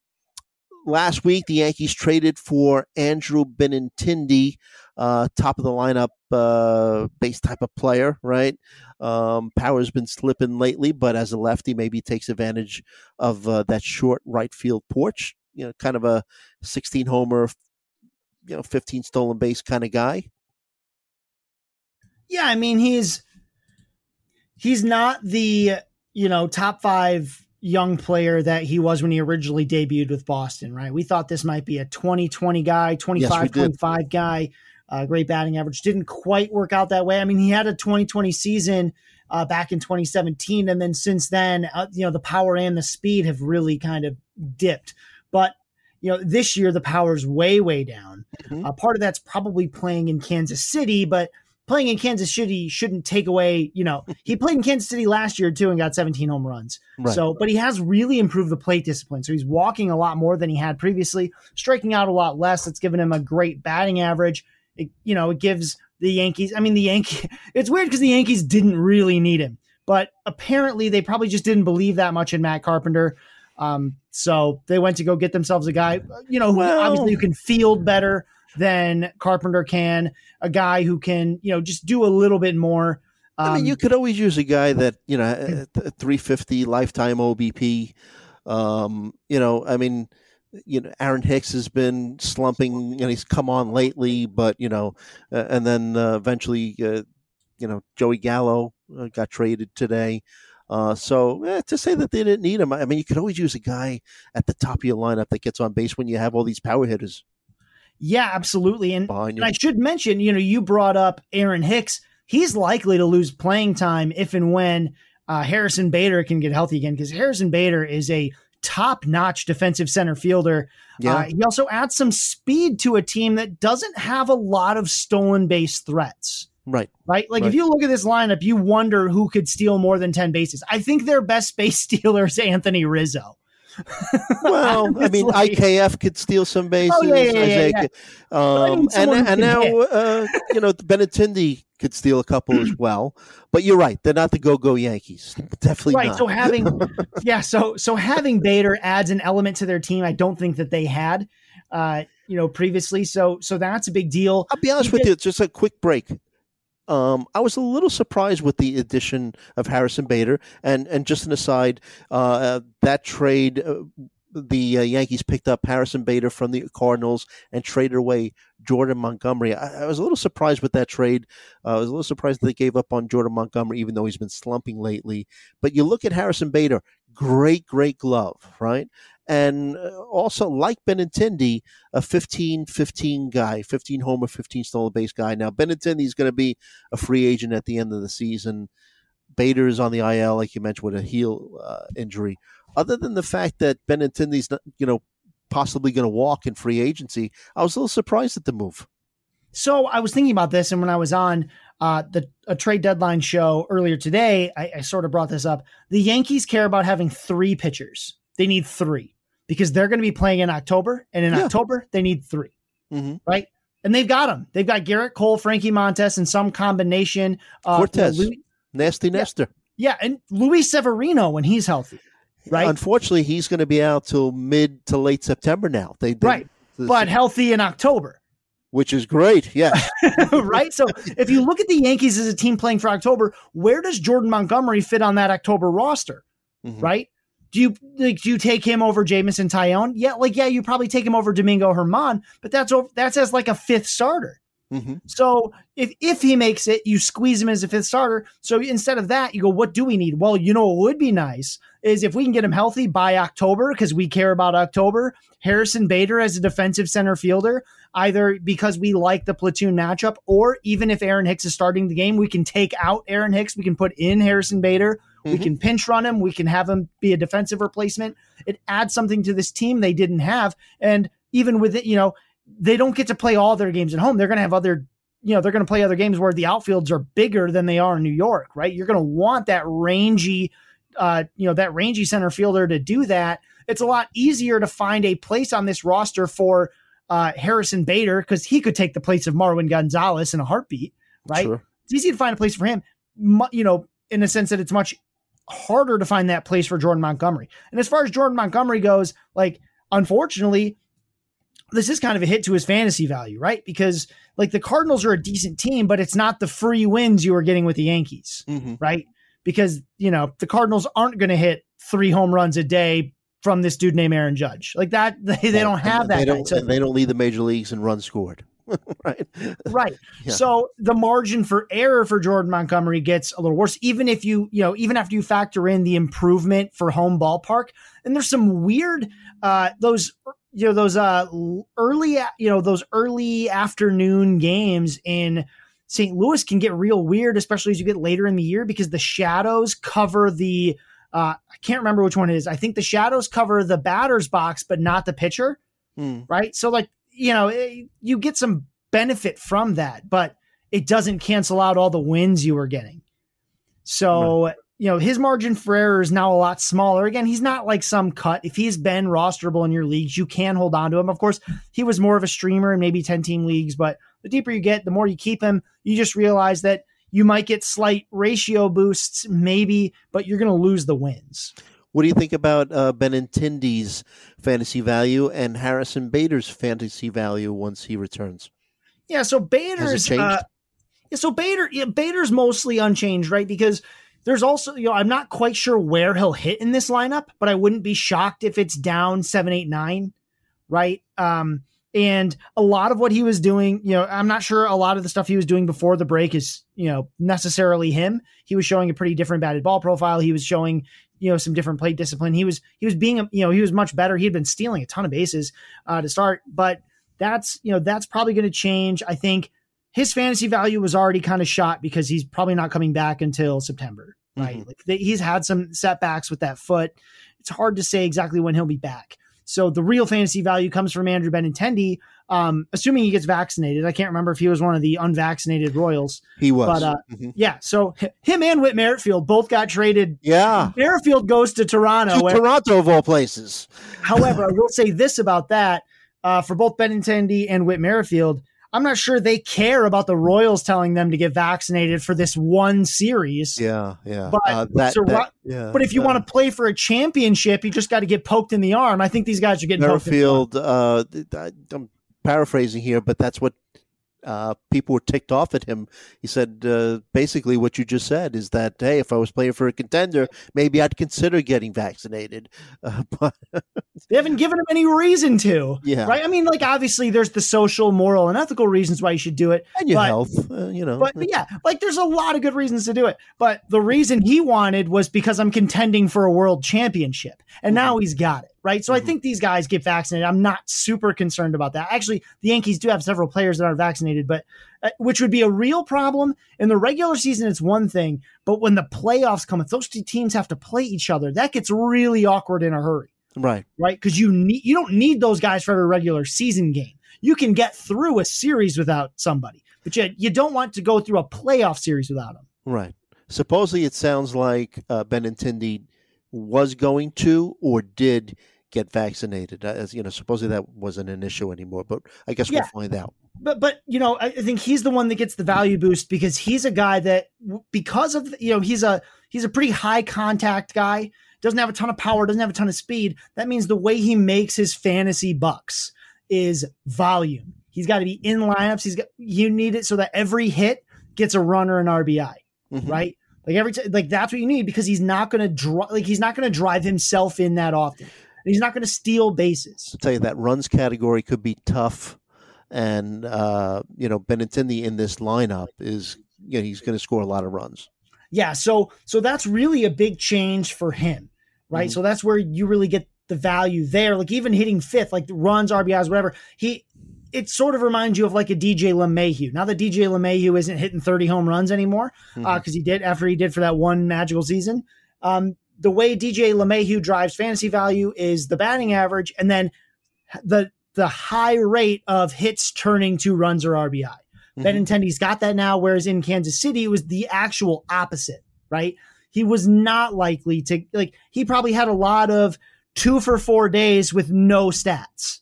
Speaker 1: last week, the Yankees traded for Andrew Benintendi, uh, top of the lineup uh, base type of player, right? Um, Power's been slipping lately, but as a lefty, maybe takes advantage of uh, that short right field porch. You know, kind of a 16 homer, you know, 15 stolen base kind of guy.
Speaker 2: Yeah, I mean he's he's not the you know top five young player that he was when he originally debuted with Boston, right? We thought this might be a 2020 guy, 25, yes, 25 guy uh, great batting average. Didn't quite work out that way. I mean, he had a 2020 season uh, back in 2017, and then since then, uh, you know, the power and the speed have really kind of dipped. But you know, this year the power is way, way down. Mm-hmm. Uh, part of that's probably playing in Kansas City, but playing in Kansas City shouldn't take away, you know, he played in Kansas City last year too and got 17 home runs.
Speaker 1: Right.
Speaker 2: So, but he has really improved the plate discipline. So he's walking a lot more than he had previously, striking out a lot less. That's given him a great batting average. It, you know, it gives the Yankees, I mean, the Yankee, it's weird because the Yankees didn't really need him, but apparently they probably just didn't believe that much in Matt Carpenter. Um, so they went to go get themselves a guy, you know, who
Speaker 1: Well-
Speaker 2: obviously you can field better than Carpenter can, a guy who can, you know, just do a little bit more.
Speaker 1: I mean,
Speaker 2: Um,
Speaker 1: you could always use a guy that you know, at 350 lifetime OBP. Um, you know, I mean, you know, Aaron Hicks has been slumping, and he's come on lately, but you know, uh, and then uh, eventually, uh, you know, Joey Gallo uh, got traded today. Uh, so eh, to say that they didn't need him, I mean, you could always use a guy at the top of your lineup that gets on base when you have all these power hitters
Speaker 2: yeah, absolutely. And. And I should mention, you know, you brought up Aaron Hicks. He's likely to lose playing time if and when uh, Harrison Bader can get healthy again, because Harrison Bader is a top notch defensive center fielder.
Speaker 1: yeah,
Speaker 2: Uh, he also adds some speed to a team that doesn't have a lot of stolen base threats.
Speaker 1: right.
Speaker 2: Right? Like
Speaker 1: Right.
Speaker 2: if you look at this lineup, you wonder who could steal more than 10 bases. I think their best base stealer is Anthony Rizzo.
Speaker 1: Well, I mean,
Speaker 2: Honestly.
Speaker 1: IKF could steal some bases.
Speaker 2: Oh, yeah, yeah, yeah, yeah.
Speaker 1: could- um, and and now uh, you know Benintendi could steal a couple as well. But you're right; they're not the go-go Yankees. Definitely
Speaker 2: right
Speaker 1: not.
Speaker 2: so having yeah so so having bader adds an element to their team i don't think that they had uh you know previously so so that's a big deal
Speaker 1: I'll be honest
Speaker 2: He
Speaker 1: with you. It's just a quick break. Um, I was a little surprised with the addition of Harrison Bader, and and just an aside, uh, that trade, uh, the uh, Yankees picked up Harrison Bader from the Cardinals and traded away Jordan Montgomery. I, I was a little surprised with that trade. Uh, I was a little surprised they gave up on Jordan Montgomery, even though he's been slumping lately. But you look at Harrison Bader, great, great glove, right? And uh, also, like Benintendi, a 15 15 guy, 15 homer, 15 stolen base guy. Now, Benintendi is going to be a free agent at the end of the season. Bader is on the IL, like you mentioned, with a heel uh, injury. Other than the fact that Benintendi's, not, you know, possibly going to walk in free agency, I was a little surprised at the move.
Speaker 2: so i was thinking about this and when i was on uh the a trade deadline show earlier today I, I sort of brought this up the yankees care about having three pitchers they need three because they're going to be playing in october and in
Speaker 1: Yeah.
Speaker 2: october they need three
Speaker 1: Mm-hmm.
Speaker 2: right and they've got them they've got garrett cole frankie montas and some combination uh, Cortes. Louis-
Speaker 1: Nasty Nestor.
Speaker 2: Yeah, and Luis Severino when he's healthy, right?
Speaker 1: Unfortunately, he's going to be out till mid to late September now. They, they
Speaker 2: right, but healthy in October,
Speaker 1: which is great. Yeah,
Speaker 2: right? So if you look at the Yankees as a team playing for October, where does Jordan Montgomery fit on that October roster,
Speaker 1: Mhm.
Speaker 2: right? Do you like do you take him over Jameson Taillon? Yeah, like yeah, you probably take him over Domingo Germán, but that's over, that's as like a fifth starter.
Speaker 1: Mhm.
Speaker 2: So if if he makes it, you squeeze him as a fifth starter. So instead of that, you go, what do we need? Well, you know it would be nice is if we can get him healthy by October because we care about October. Harrison Bader as a defensive center fielder, either because we like the platoon matchup, or even if Aaron Hicks is starting the game, we can take out Aaron Hicks. We can put in Harrison Bader. We
Speaker 1: Mhm.
Speaker 2: can pinch run him. We can have him be a defensive replacement. It adds something to this team they didn't have. And even with it, you know, they don't get to play all their games at home. They're going to have other, you know, they're going to play other games where the outfields are bigger than they are in New York, right? You're going to want that rangy, uh, you know, that rangy center fielder to do that. It's a lot easier to find a place on this roster for uh, Harrison Bader because he could take the place of Marwin Gonzalez in a heartbeat, right?
Speaker 1: Sure.
Speaker 2: It's easy to find a place for him, you know, in the sense that it's much harder to find that place for Jordan Montgomery. And as far as Jordan Montgomery goes, like, unfortunately, this is kind of a hit to his fantasy value, right? Because like the Cardinals are a decent team, but it's not the free wins you were getting with the Yankees,
Speaker 1: Mhm.
Speaker 2: right? Because, you know, the Cardinals aren't going to hit three home runs a day from this dude named Aaron Judge. Like that, they, they don't have that.
Speaker 1: They don't.
Speaker 2: So-
Speaker 1: they don't lead the major leagues in runs scored. right.
Speaker 2: right.
Speaker 1: Yeah.
Speaker 2: So the margin for error for Jordan Montgomery gets a little worse, even if you, you know, even after you factor in the improvement for home ballpark. And there's some weird, uh, those, you know, those, uh, early, you know, those early afternoon games in St. Louis can get real weird, especially as you get later in the year because the shadows cover the, uh, I can't remember which one it is. I think the shadows cover the batter's box, but not the pitcher
Speaker 1: Hmm.
Speaker 2: right? So like you know eh, you get some benefit from that, but it doesn't cancel out all the wins you were getting. So, right. you know, his margin for error is now a lot smaller. Again, he's not like some cut. If he's been rosterable in your leagues, you can hold on to him. Of course, he was more of a streamer in maybe 10 team leagues, but the deeper you get, the more you keep him. You just realize that you might get slight ratio boosts, maybe, but you're going to lose the wins.
Speaker 1: What do you think about uh, Benintendi's fantasy value and Harrison Bader's fantasy value once he returns?
Speaker 2: Yeah, so Bader's uh, yeah, so Bader yeah, Bader's mostly unchanged, right? Because there's also, you know, I'm not quite sure where he'll hit in this lineup, but I wouldn't be shocked if it's down seven, eight, nine, right? Um, and a lot of what he was doing, you know, I'm not sure a lot of the stuff he was doing before the break is, you know, necessarily him. He was showing a pretty different batted ball profile. He was showing, you know, some different plate discipline. He was, he was being, you know, he was much better. He had been stealing a ton of bases uh, to start, but that's, you know, that's probably going to change. I think his fantasy value was already kind of shot because he's probably not coming back until September, right? Mm-hmm. Like he's had some setbacks with that foot. It's hard to say exactly when he'll be back. So the real fantasy value comes from Andrew Benintendi, um, assuming he gets vaccinated. I can't remember if he was one of the unvaccinated Royals.
Speaker 1: He was.
Speaker 2: But uh, mm-hmm. yeah, so him and Whit Merrifield both got traded.
Speaker 1: Yeah.
Speaker 2: Merrifield goes to Toronto.
Speaker 1: To where, Toronto, of all places.
Speaker 2: however, I will say this about that uh, for both Benintendi and Whit Merrifield I'm not sure they care about the Royals telling them to get vaccinated for this one series.
Speaker 1: Yeah, yeah.
Speaker 2: But uh, that, so, that, yeah, but if you want to play for a championship, you just got to get poked in the arm. I think these guys are getting
Speaker 1: Merrifield, uh, I'm paraphrasing here, but that's what uh, people were ticked off at him. He said uh, basically what you just said is that hey, if I was playing for a contender, maybe I'd consider getting vaccinated. Uh, but
Speaker 2: they haven't given him any reason to.
Speaker 1: Yeah,
Speaker 2: right. I mean, like obviously there's the social, moral, and ethical reasons why you should do it,
Speaker 1: and your but, health. Uh, you know,
Speaker 2: but, but yeah, like there's a lot of good reasons to do it. But the reason he wanted was because I'm contending for a world championship, and mm-hmm. now he's got it right? So mm-hmm. I think these guys get vaccinated. I'm not super concerned about that. Actually, the Yankees do have several players that are vaccinated, but uh, which would be a real problem in the regular season. It's one thing, but when the playoffs come, if those two teams have to play each other, that gets really awkward in a hurry.
Speaker 1: Right,
Speaker 2: right, because you need you don't need those guys for every regular season game. You can get through a series without somebody, but you you don't want to go through a playoff series without them.
Speaker 1: Right. Supposedly, it sounds like uh, Benintendi was going to or did get vaccinated. As you know, supposedly that wasn't an issue anymore, but I guess yeah. we'll find out.
Speaker 2: But but you know, I think he's the one that gets the value boost because he's a guy that because of you know he's a he's a pretty high contact guy. Doesn't have a ton of power. Doesn't have a ton of speed. That means the way he makes his fantasy bucks is volume. He's got to be in lineups. He's got you need it so that every hit gets a runner an RBI, mm-hmm. right? Like every t- like that's what you need because he's not going to drive like he's not going to drive himself in that often. And he's not going to steal bases.
Speaker 1: I'll tell you that runs category could be tough, and uh, you know Benintendi in this lineup is you know he's going to score a lot of runs.
Speaker 2: Yeah, so so that's really a big change for him, right? Mm-hmm. So that's where you really get the value there. Like even hitting fifth, like runs, RBIs, whatever. He it sort of reminds you of like a DJ LeMahieu. Now that DJ LeMahieu isn't hitting 30 home runs anymore, because uh, mm-hmm. uh, he did after he did for that one magical season. Um, the way DJ LeMahieu drives fantasy value is the batting average and then the the high rate of hits turning to runs or RBI. Mm-hmm. Benintendi's got that now, whereas in Kansas City it was the actual opposite, right? He was not likely to like he probably had a lot of two for four days with no stats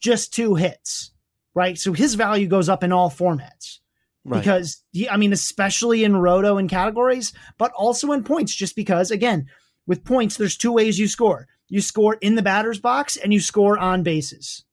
Speaker 2: just two hits, right? So his value goes up in all formats. Right. Because he, I mean, especially in roto and categories, but also in points, just because again, with points, there's two ways you score. You score in the batter's box and you score on bases,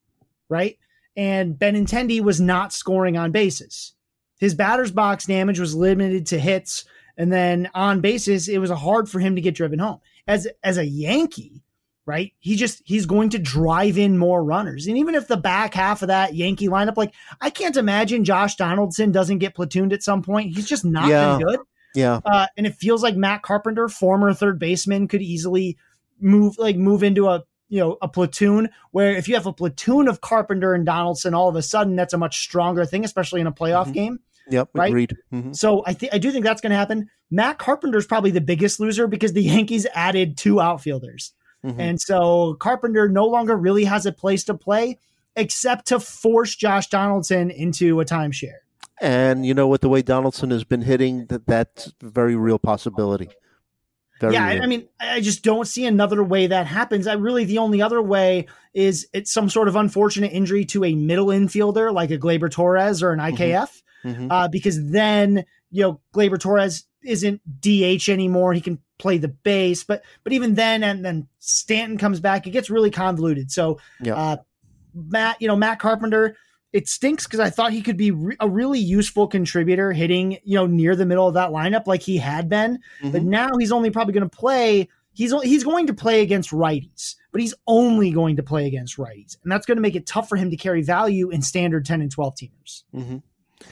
Speaker 2: right? And Benintendi was not scoring on bases. His batter's box damage was limited to hits, and then on bases, it was hard for him to get driven home. As as a Yankee, right? He just he's going to drive in more runners. And even if the back half of that Yankee lineup, like I can't imagine Josh Donaldson doesn't get platooned at some point. He's just not yeah. good.
Speaker 1: Yeah.
Speaker 2: Uh, and it feels like Matt Carpenter, former third baseman, could easily move like move into a you know a platoon where if you have a platoon of Carpenter and Donaldson, all of a sudden that's a much stronger thing, especially in a playoff mm-hmm. game.
Speaker 1: Yep,
Speaker 2: right?
Speaker 1: agreed. Mm-hmm.
Speaker 2: So I think I do think that's going to happen. Matt Carpenter is probably the biggest loser because the Yankees added two outfielders. Mm-hmm. And so Carpenter no longer really has a place to play except to force Josh Donaldson into a timeshare.
Speaker 1: And you know, with the way Donaldson has been hitting, that that's very real possibility.
Speaker 2: Very yeah, real. I mean, I just don't see another way that happens. I really the only other way is it's some sort of unfortunate injury to a middle infielder like a Gleyber Torres or an IKF, mm-hmm. mm-hmm. uh, because then you know Gleyber Torres isn't DH anymore. He can play the base, but but even then, and then Stanton comes back, it gets really convoluted. So, yeah. uh, Matt, you know, Matt Carpenter, it stinks because I thought he could be re- a really useful contributor, hitting you know near the middle of that lineup like he had been. Mm-hmm. But now he's only probably going to play. He's he's going to play against righties, but he's only going to play against righties, and that's going to make it tough for him to carry value in standard ten and twelve teamers.
Speaker 1: Mm-hmm.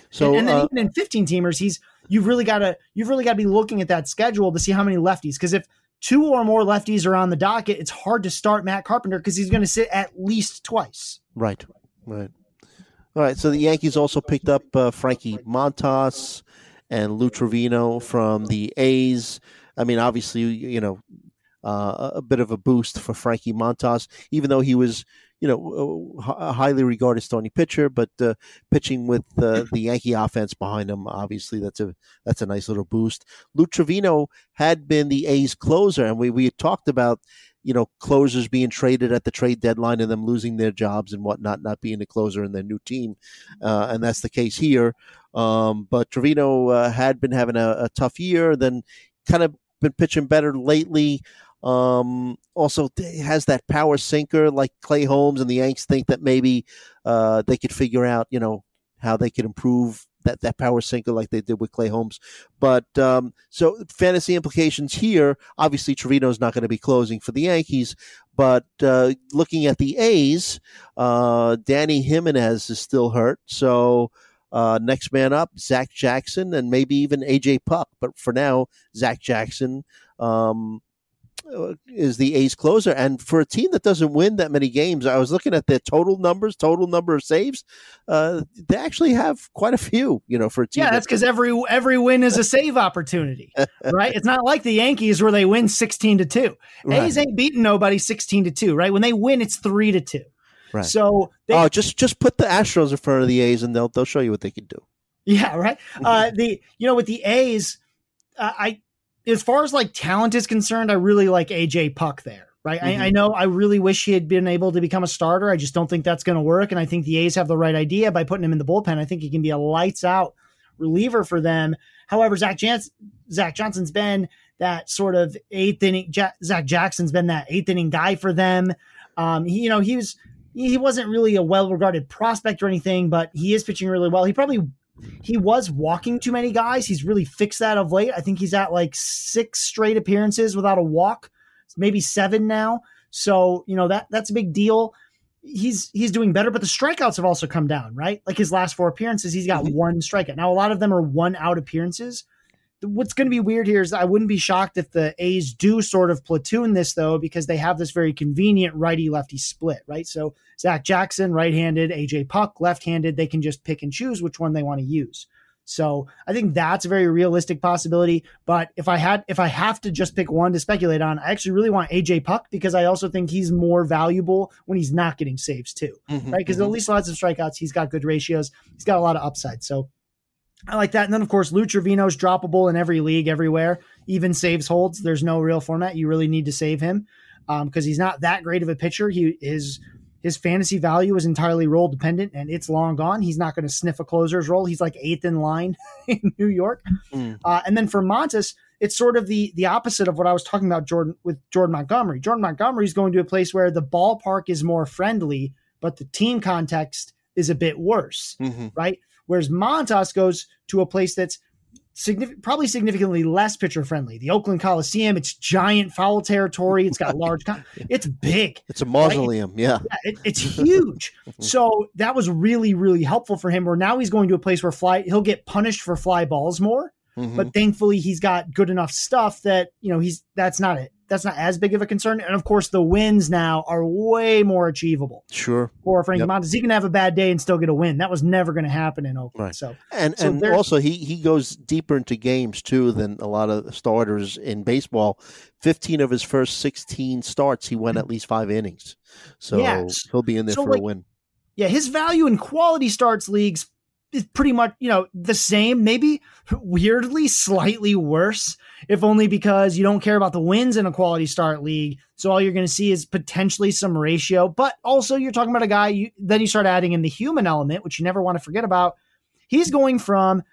Speaker 2: So and, and then uh, even in fifteen teamers, he's you've really got to you've really got to be looking at that schedule to see how many lefties because if two or more lefties are on the docket, it's hard to start Matt Carpenter because he's going to sit at least twice.
Speaker 1: Right, right. All right. So the Yankees also picked up uh, Frankie Montas and Lou Trivino from the A's. I mean, obviously, you know, uh, a bit of a boost for Frankie Montas, even though he was you know, a highly regarded starting pitcher, but uh, pitching with uh, the Yankee offense behind him, obviously that's a that's a nice little boost. Lou Trivino had been the A's closer, and we we talked about you know closers being traded at the trade deadline and them losing their jobs and whatnot, not being a closer in their new team, uh, and that's the case here. Um, but Trivino uh, had been having a, a tough year, then kind of been pitching better lately. Um, also has that power sinker like Clay Holmes, and the Yanks think that maybe uh, they could figure out, you know, how they could improve that, that power sinker like they did with Clay Holmes. But um, so fantasy implications here. Obviously, Trivino's not going to be closing for the Yankees, but uh, looking at the A's, uh, Dany Jimenez is still hurt, so. Uh, next man up, Zach Jackson, and maybe even AJ Puk. But for now, Zach Jackson. Um, is the A's closer. And for a team that doesn't win that many games, I was looking at their total numbers, total number of saves. Uh, they actually have quite a few, you know, for a team.
Speaker 2: Yeah, that's because every every win is a save opportunity, right? It's not like the Yankees where they win sixteen to two. Right. A's ain't beating nobody sixteen to two, right? When they win, it's three to two. Right. So
Speaker 1: they, oh, just just put the Astros in front of the A's, and they'll they'll show you what they can do.
Speaker 2: Yeah, right. Uh, the you know with the A's, uh, I as far as like talent is concerned, I really like AJ Puk there. Right. Mm-hmm. I, I, know I really wish he had been able to become a starter. I just don't think that's going to work. And I think the A's have the right idea by putting him in the bullpen. I think he can be a lights out reliever for them. However, Zach, Jans- Zach Johnson's been that sort of eighth inning. Ja- Zach Jackson's been that eighth inning guy for them. Um, he, you know, he was he wasn't really a well regarded prospect or anything, but he is pitching really well. He probably he was walking too many guys. He's really fixed that of late. I think he's at like six straight appearances without a walk, maybe seven now. So, you know, that that's a big deal. He's he's doing better, but the strikeouts have also come down, right? Like his last four appearances, he's got mm-hmm. one strikeout. Now, a lot of them are one out appearances what's going to be weird here is I wouldn't be shocked if the A's do sort of platoon this though, because they have this very convenient righty lefty split, right? So Zach Jackson, right handed, AJ Puk, left handed, they can just pick and choose which one they want to use. So I think that's a very realistic possibility. But if I had, if I have to just pick one to speculate on, I actually really want AJ Puk because I also think he's more valuable when he's not getting saves too, mm-hmm, right? Because mm-hmm. at least lots of strikeouts, he's got good ratios, he's got a lot of upside. So I like that. And then, of course, Lou Trivino's droppable in every league, everywhere, even saves holds. There's no real format. You really need to save him because um, he's not that great of a pitcher. He his his fantasy value is entirely role dependent, and it's long gone. He's not going to sniff a closer's role. He's like eighth in line in New York. Mm. Uh, and then for Montas, it's sort of the the opposite of what I was talking about Jordan with Jordan Montgomery. Jordan Montgomery is going to a place where the ballpark is more friendly, but the team context is a bit worse, mm-hmm. right? Whereas Montas goes to a place that's probably significantly less pitcher friendly. The Oakland Coliseum, it's giant foul territory. It's got large, con- it's big.
Speaker 1: It's a mausoleum. Right? Yeah.
Speaker 2: yeah it, it's huge. so that was really, really helpful for him where now he's going to a place where fly, he'll get punished for fly balls more. Mm-hmm. But thankfully he's got good enough stuff that, you know, he's, that's not it that's not as big of a concern. And of course, the wins now are way more achievable.
Speaker 1: Sure.
Speaker 2: For Frank yep. Montas, he can have a bad day and still get a win. That was never going to happen in Oakland. Right. So
Speaker 1: and
Speaker 2: so
Speaker 1: and also he he goes deeper into games too than a lot of starters in baseball. Fifteen of his first sixteen starts, he went at least five innings. So yes. he'll be in there so for like, a win.
Speaker 2: Yeah, his value in quality starts leagues pretty much, you know, the same, maybe weirdly slightly worse, if only because you don't care about the wins in a quality start league. So all you're going to see is potentially some ratio, but also you're talking about a guy, you, then you start adding in the human element, which you never want to forget about. He's going from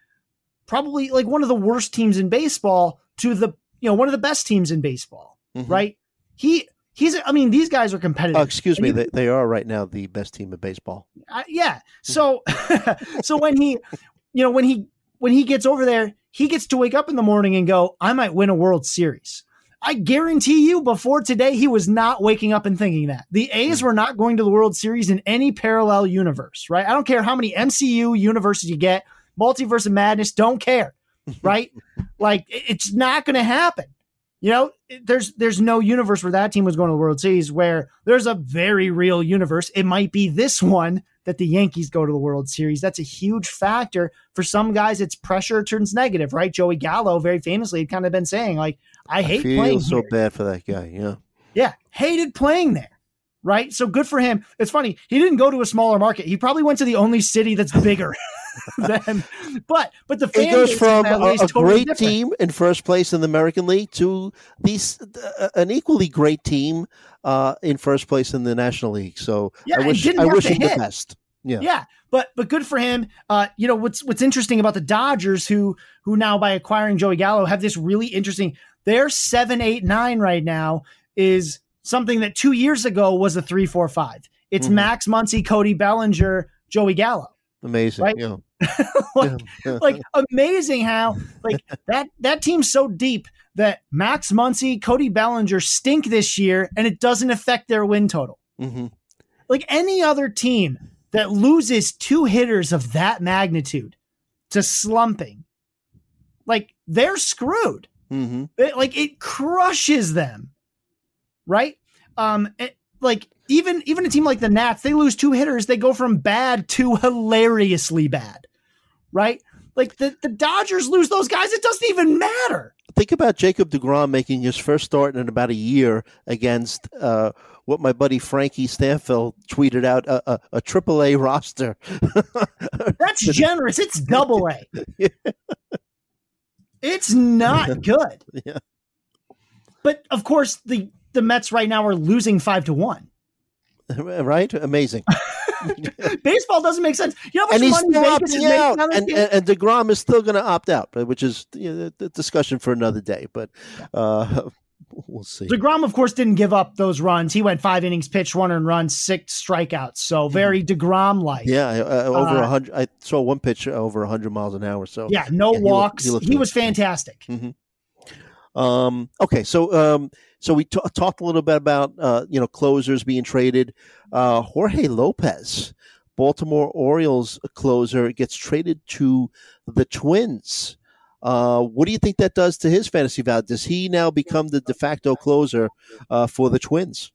Speaker 2: probably like one of the worst teams in baseball to the, you know, one of the best teams in baseball,
Speaker 1: Mhm.
Speaker 2: right? He, he's, I mean, these guys are competitive.
Speaker 1: Oh, excuse me,
Speaker 2: you-
Speaker 1: they, they are right now the best team in baseball.
Speaker 2: uh, yeah. So, so when he, you know, when he when he gets over there, he gets to wake up in the morning and go, "I might win a World Series." I guarantee you, before today, he was not waking up and thinking that the A's were not going to the World Series in any parallel universe, right? I don't care how many MCU universes you get, multiverse of madness, don't care, right? like it's not going to happen. You know, there's there's no universe where that team was going to the World Series. Where there's a very real universe. It might be this one that the Yankees go to the World Series. That's a huge factor for some guys. It's pressure turns negative, right? Joey Gallo very famously had kind of been saying like, "I hate
Speaker 1: feel
Speaker 2: playing
Speaker 1: so
Speaker 2: here."
Speaker 1: bad for that guy. Yeah.
Speaker 2: Yeah, hated playing there. Right. So good for him. It's funny. He didn't go to a smaller market. He probably went to the only city that's bigger than, but, but the fan
Speaker 1: He goes from a, a
Speaker 2: totally
Speaker 1: great
Speaker 2: different.
Speaker 1: team in first place in the American League to these uh, an equally great team uh, in first place in the National League. So
Speaker 2: Yeah,
Speaker 1: I wish I wish him the best. Yeah.
Speaker 2: Yeah, but but good for him. Uh, you know what's what's interesting about the Dodgers, who who now by acquiring Joey Gallo have this really interesting. Their seven, eight, nine right now is something that two years ago was a three, four, five. It's
Speaker 1: Mhm.
Speaker 2: Max Muncy, Cody Bellinger, Joey Gallo.
Speaker 1: Amazing.
Speaker 2: Right?
Speaker 1: Yeah.
Speaker 2: like,
Speaker 1: Yeah.
Speaker 2: like amazing how like that that team's so deep that Max Muncy, Cody Bellinger stink this year, and it doesn't affect their win total.
Speaker 1: hmm
Speaker 2: like any other team that loses two hitters of that magnitude to slumping, like they're screwed.
Speaker 1: hmm
Speaker 2: It- like it crushes them, right? Um, it- like even even a team like the Nats, they lose two hitters, they go from bad to hilariously bad, right? Like the the Dodgers lose those guys, it doesn't even matter.
Speaker 1: Think about Jacob Degrom making his first start in about a year against uh, what my buddy Frankie Stampfel tweeted out a, a, a AAA roster.
Speaker 2: That's generous. It's double A. It's not good.
Speaker 1: Yeah.
Speaker 2: But of course, the the Mets right now are losing five to one.
Speaker 1: right? Amazing.
Speaker 2: Baseball doesn't make sense. You know how much
Speaker 1: and he's
Speaker 2: money
Speaker 1: still
Speaker 2: is
Speaker 1: opting out, and, and, and Degrom is still going to opt out, which is you know, the discussion for another day. But uh, we'll see.
Speaker 2: Degrom, of course, didn't give up those runs. He went five innings, pitched one and run, six strikeouts. So very Degrom like.
Speaker 1: Mm-hmm. Yeah, uh, over a
Speaker 2: Uh,
Speaker 1: hundred. I saw one pitch over hundred miles an hour. So
Speaker 2: Yeah, no
Speaker 1: Yeah, he looked-
Speaker 2: walks.
Speaker 1: he
Speaker 2: He,
Speaker 1: looked good.
Speaker 2: was fantastic.
Speaker 1: Um, okay, so um, so we t- talked a little bit about uh, you know closers being traded. Uh, Jorge Lopez, Baltimore Orioles closer, gets traded to the Twins. Uh, what do you think that does to his fantasy value? Does he now become the de facto closer uh, for the Twins?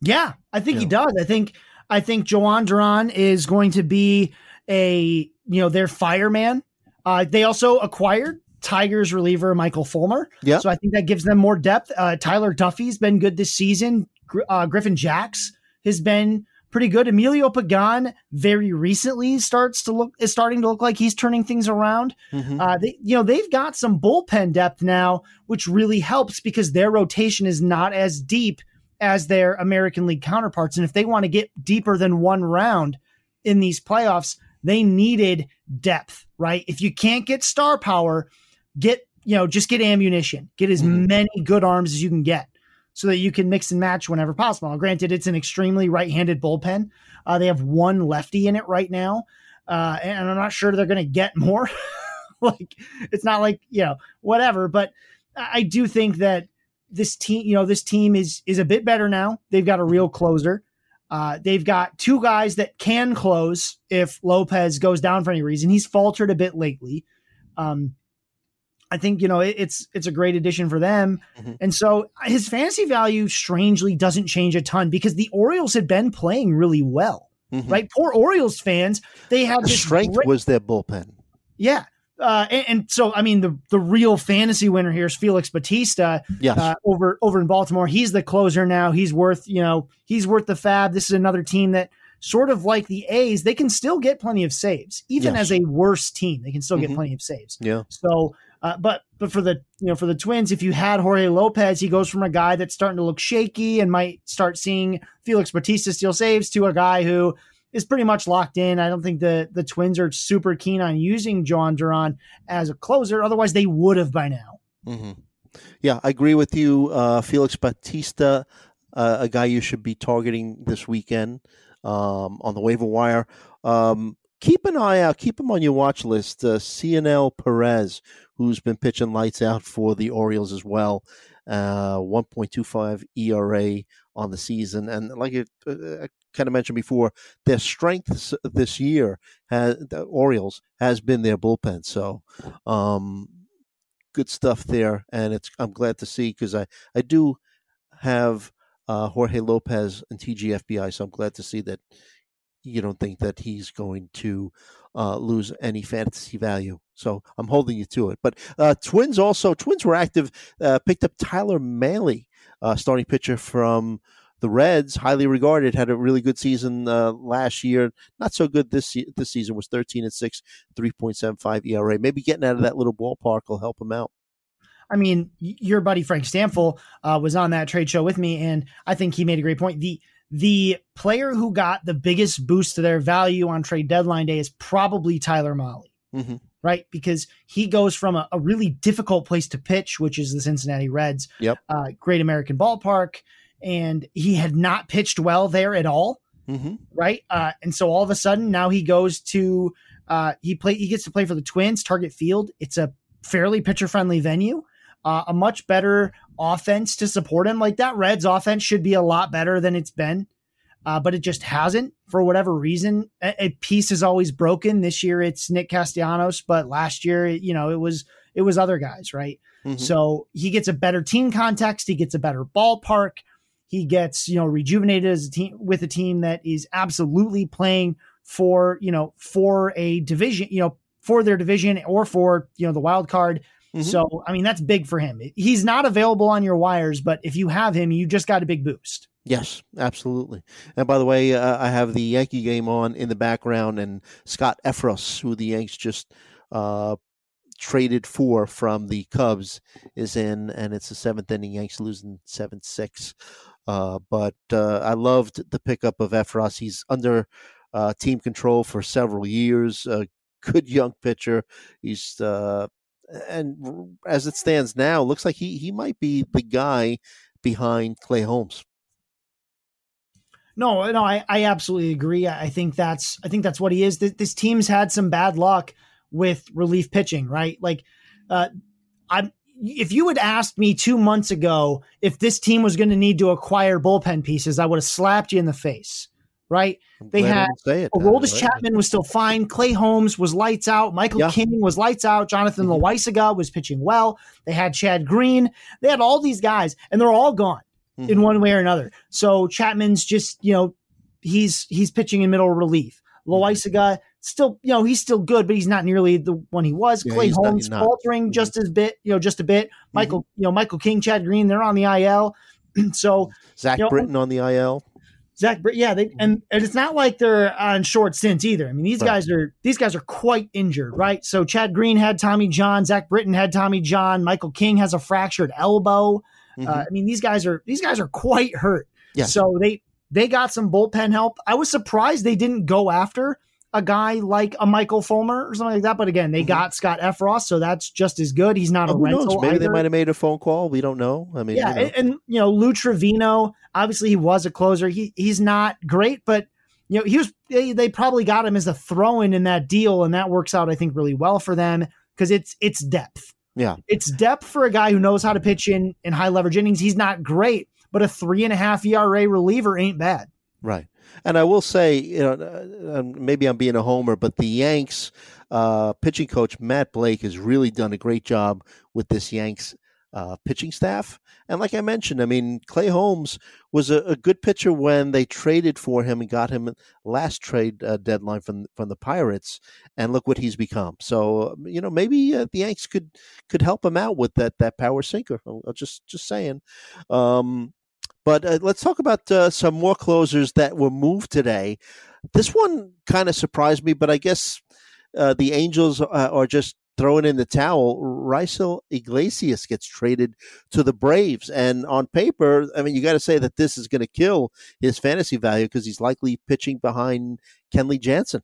Speaker 2: Yeah, I think he does. I think I think Jhoan Duran is going to be a you know their fireman. Uh, they also acquired Tigers reliever Michael Fulmer.
Speaker 1: Yeah.
Speaker 2: So I think that gives them more depth. Uh, Tyler Duffey's been good this season. Gr- Uh, Griffin Jax has been pretty good. Emilio Pagan very recently starts to look is starting to look like he's turning things around.
Speaker 1: Mhm.
Speaker 2: Uh, they, you know, they've got some bullpen depth now, which really helps because their rotation is not as deep as their American League counterparts. And if they want to get deeper than one round in these playoffs, they needed depth, right? If you can't get star power, get, you know, just get ammunition, get as
Speaker 1: Mhm.
Speaker 2: many good arms as you can get so that you can mix and match whenever possible. Now, granted, it's an extremely right handed bullpen. Uh, they have one lefty in it right now. Uh, and I'm not sure they're going to get more. like, it's not like, you know, whatever. But I I do think that this team, you know, this team is is a bit better now. They've got a real closer. Uh, they've got two guys that can close if Lopez goes down for any reason. He's faltered a bit lately. Um, I think you know it, it's it's a great addition for them,
Speaker 1: Mhm.
Speaker 2: and so his fantasy value strangely doesn't change a ton because the Orioles had been playing really well,
Speaker 1: Mhm.
Speaker 2: right? Poor Orioles fans, they had
Speaker 1: The strength
Speaker 2: great-
Speaker 1: was their bullpen.
Speaker 2: yeah. Uh, and, and so, I mean, the the real fantasy winner here is Felix Bautista
Speaker 1: Yes.
Speaker 2: uh, over over in Baltimore. He's the closer now. He's worth you know he's worth the fab. This is another team that sort of like the A's, they can still get plenty of saves, even
Speaker 1: Yes.
Speaker 2: as a worse team. They can still get
Speaker 1: Mhm.
Speaker 2: plenty of saves.
Speaker 1: Yeah.
Speaker 2: So, uh, but but for the you know for the Twins, if you had Jorge Lopez, he goes from a guy that's starting to look shaky and might start seeing Felix Bautista steal saves to a guy who is pretty much locked in. I don't think the the Twins are super keen on using Jhoan Duran as a closer. Otherwise, they would have by now.
Speaker 1: hmm Yeah, I agree with you. Uh, Felix Bautista, uh, a guy you should be targeting this weekend um, on the waiver wire. Um, keep an eye out. Keep him on your watch list. Uh, Cionel Perez, who's been pitching lights out for the Orioles as well. Uh, 1.25 ERA on the season, and like it, uh, I kind of mentioned before, their strength this year has the Orioles has been their bullpen. So, um, good stuff there, and it's I'm glad to see because I I do have uh, Jorge Lopez and TGFBI, so I'm glad to see that you don't think that he's going to uh, lose any fantasy value. So I'm holding you to it. But uh, Twins also Twins were active, uh, picked up Tyler Mahle, uh, starting pitcher from the Reds, highly regarded, had a really good season uh, last year. Not so good this this season. Was 13 and six, 3.75 ERA. Maybe getting out of that little ballpark will help him out.
Speaker 2: I mean, your buddy Frank Stampfel uh, was on that trade show with me, and I think he made a great point. the The player who got the biggest boost to their value on trade deadline day is probably Tyler Mahle,
Speaker 1: Mhm.
Speaker 2: right? Because he goes from a, a really difficult place to pitch, which is the Cincinnati Reds,
Speaker 1: Yep.
Speaker 2: uh, Great American Ballpark, and he had not pitched well there at all
Speaker 1: Mm-hmm.
Speaker 2: right? Uh, and so all of a sudden now he goes to uh, he play he gets to play for the Twins, Target Field. It's a fairly pitcher friendly venue, uh, a much better offense to support him. Like that Reds offense should be a lot better than it's been, uh, but it just hasn't for whatever reason. A, a piece is always broken. This year it's Nick Castellanos, but last year you know it was it was other guys, right?
Speaker 1: Mhm.
Speaker 2: So he gets a better team context. He gets a better ballpark. He gets, you know, rejuvenated as a team with a team that is absolutely playing for, you know, for a division, you know, for their division or for, you know, the wild card.
Speaker 1: Mhm.
Speaker 2: So, I mean, that's big for him. He's not available on your wires, but if you have him, you just got a big boost.
Speaker 1: Yes, absolutely. And by the way, uh, I have the Yankee game on in the background, and Scott Effross, who the Yanks just uh, traded for from the Cubs, is in, and it's the seventh inning. Yanks losing seven six. Uh, but uh, I loved the pickup of Effross. He's under uh, team control for several years. A good young pitcher. He's uh, and as it stands now, looks like he he might be the guy behind Clay Holmes.
Speaker 2: No, no, I, I absolutely agree. I think that's I think that's what he is. This, this team's had some bad luck with relief pitching, right? Like, uh, I'm if you had asked me two months ago if this team was going to need to acquire bullpen pieces, I would have slapped you in the face, right? They had-
Speaker 1: didn't say it.
Speaker 2: Aroldis? Chapman was still fine. Clay Holmes was lights out. Michael
Speaker 1: Yeah.
Speaker 2: King was lights out. Jonathan
Speaker 1: Mhm.
Speaker 2: Loaisiga was pitching well. They had Chad Green. They had all these guys, and they're all gone in
Speaker 1: Mhm.
Speaker 2: one way or another. So Chapman's just, you know, he's he's pitching in middle relief.
Speaker 1: Mm-hmm.
Speaker 2: Loaisiga still, you know, he's still good, but he's not nearly the one he was.
Speaker 1: Yeah,
Speaker 2: Clay
Speaker 1: not-
Speaker 2: Holmes
Speaker 1: he's not.
Speaker 2: faltering
Speaker 1: Mhm.
Speaker 2: just as bit, you know, just a bit. Michael, you know, Michael King, Chad Green, they're on the IL. so
Speaker 1: Zach
Speaker 2: you know,
Speaker 1: Britton on the IL.
Speaker 2: Zach, yeah, they and, and it's not like they're on short stints either. I mean, these
Speaker 1: Right.
Speaker 2: guys are these guys are quite injured, right? So Chad Green had Tommy John, Zach Britton had Tommy John, Michael King has a fractured elbow.
Speaker 1: Mhm.
Speaker 2: Uh, I mean, these guys are these guys are quite hurt.
Speaker 1: Yes.
Speaker 2: So they they got some bullpen help. I was surprised they didn't go after a guy like a Michael Fulmer or something like that. But again, they
Speaker 1: Mhm.
Speaker 2: got Scott Effross, so that's just as good. He's not
Speaker 1: Oh,
Speaker 2: a rental.
Speaker 1: knows? Maybe they might have made a phone call. We don't know. I mean,
Speaker 2: Yeah,
Speaker 1: you know.
Speaker 2: and, and you know Lou Trivino, obviously he was a closer. He he's not great, but you know he was. They, they probably got him as a throw-in in that deal, and that works out I think really well for them because it's it's depth.
Speaker 1: Yeah.
Speaker 2: it's depth for a guy who knows how to pitch in in high leverage innings. He's not great, but a three and a half ERA reliever ain't bad.
Speaker 1: Right. And I will say, you know, um, maybe I'm being a homer, but the Yanks uh, pitching coach Matt Blake has really done a great job with this Yanks uh, pitching staff. And like I mentioned, I mean, Clay Holmes was a, a good pitcher when they traded for him and got him last trade uh, deadline from from the Pirates. And look what he's become. So you know, maybe uh, the Yanks could could help him out with that that power sinker. I'm just just saying. Um, But uh, let's talk about uh, some more closers that were moved today. This one kind of surprised me, but I guess uh, the Angels uh, are just throwing in the towel. Raisel Iglesias gets traded to the Braves, and on paper, I mean, you got to say that this is going to kill his fantasy value because he's likely pitching behind Kenley Jansen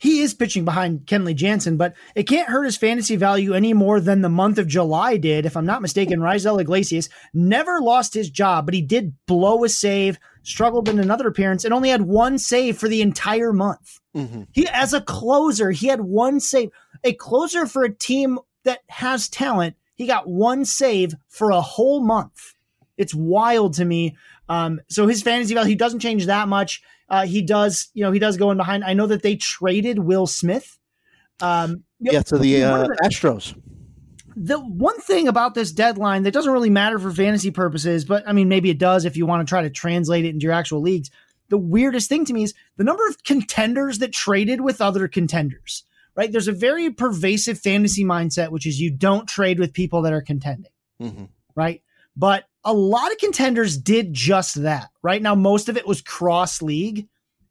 Speaker 2: he is pitching behind Kenley Jansen, but it can't hurt his fantasy value any more than the month of July did. If I'm not mistaken, Raisel Iglesias never lost his job, but he did blow a save, struggled in another appearance, and only had one save for the entire month. Mm-hmm. He, as a closer, he had one save. A closer for a team that has talent, he got one save for a whole month. It's wild to me. Um, so his fantasy value, he doesn't change that much. Uh, he does, you know, he does go in behind. I know that they traded Will Smith.
Speaker 1: Um, yeah, to the uh, Astros.
Speaker 2: The one thing about this deadline that doesn't really matter for fantasy purposes, but I mean, maybe it does if you want to try to translate it into your actual leagues. The weirdest thing to me is the number of contenders that traded with other contenders, right? There's a very pervasive fantasy mindset, which is you don't trade with people that are contending, mm-hmm. right? But a lot of contenders did just that. Right now, most of it was cross league,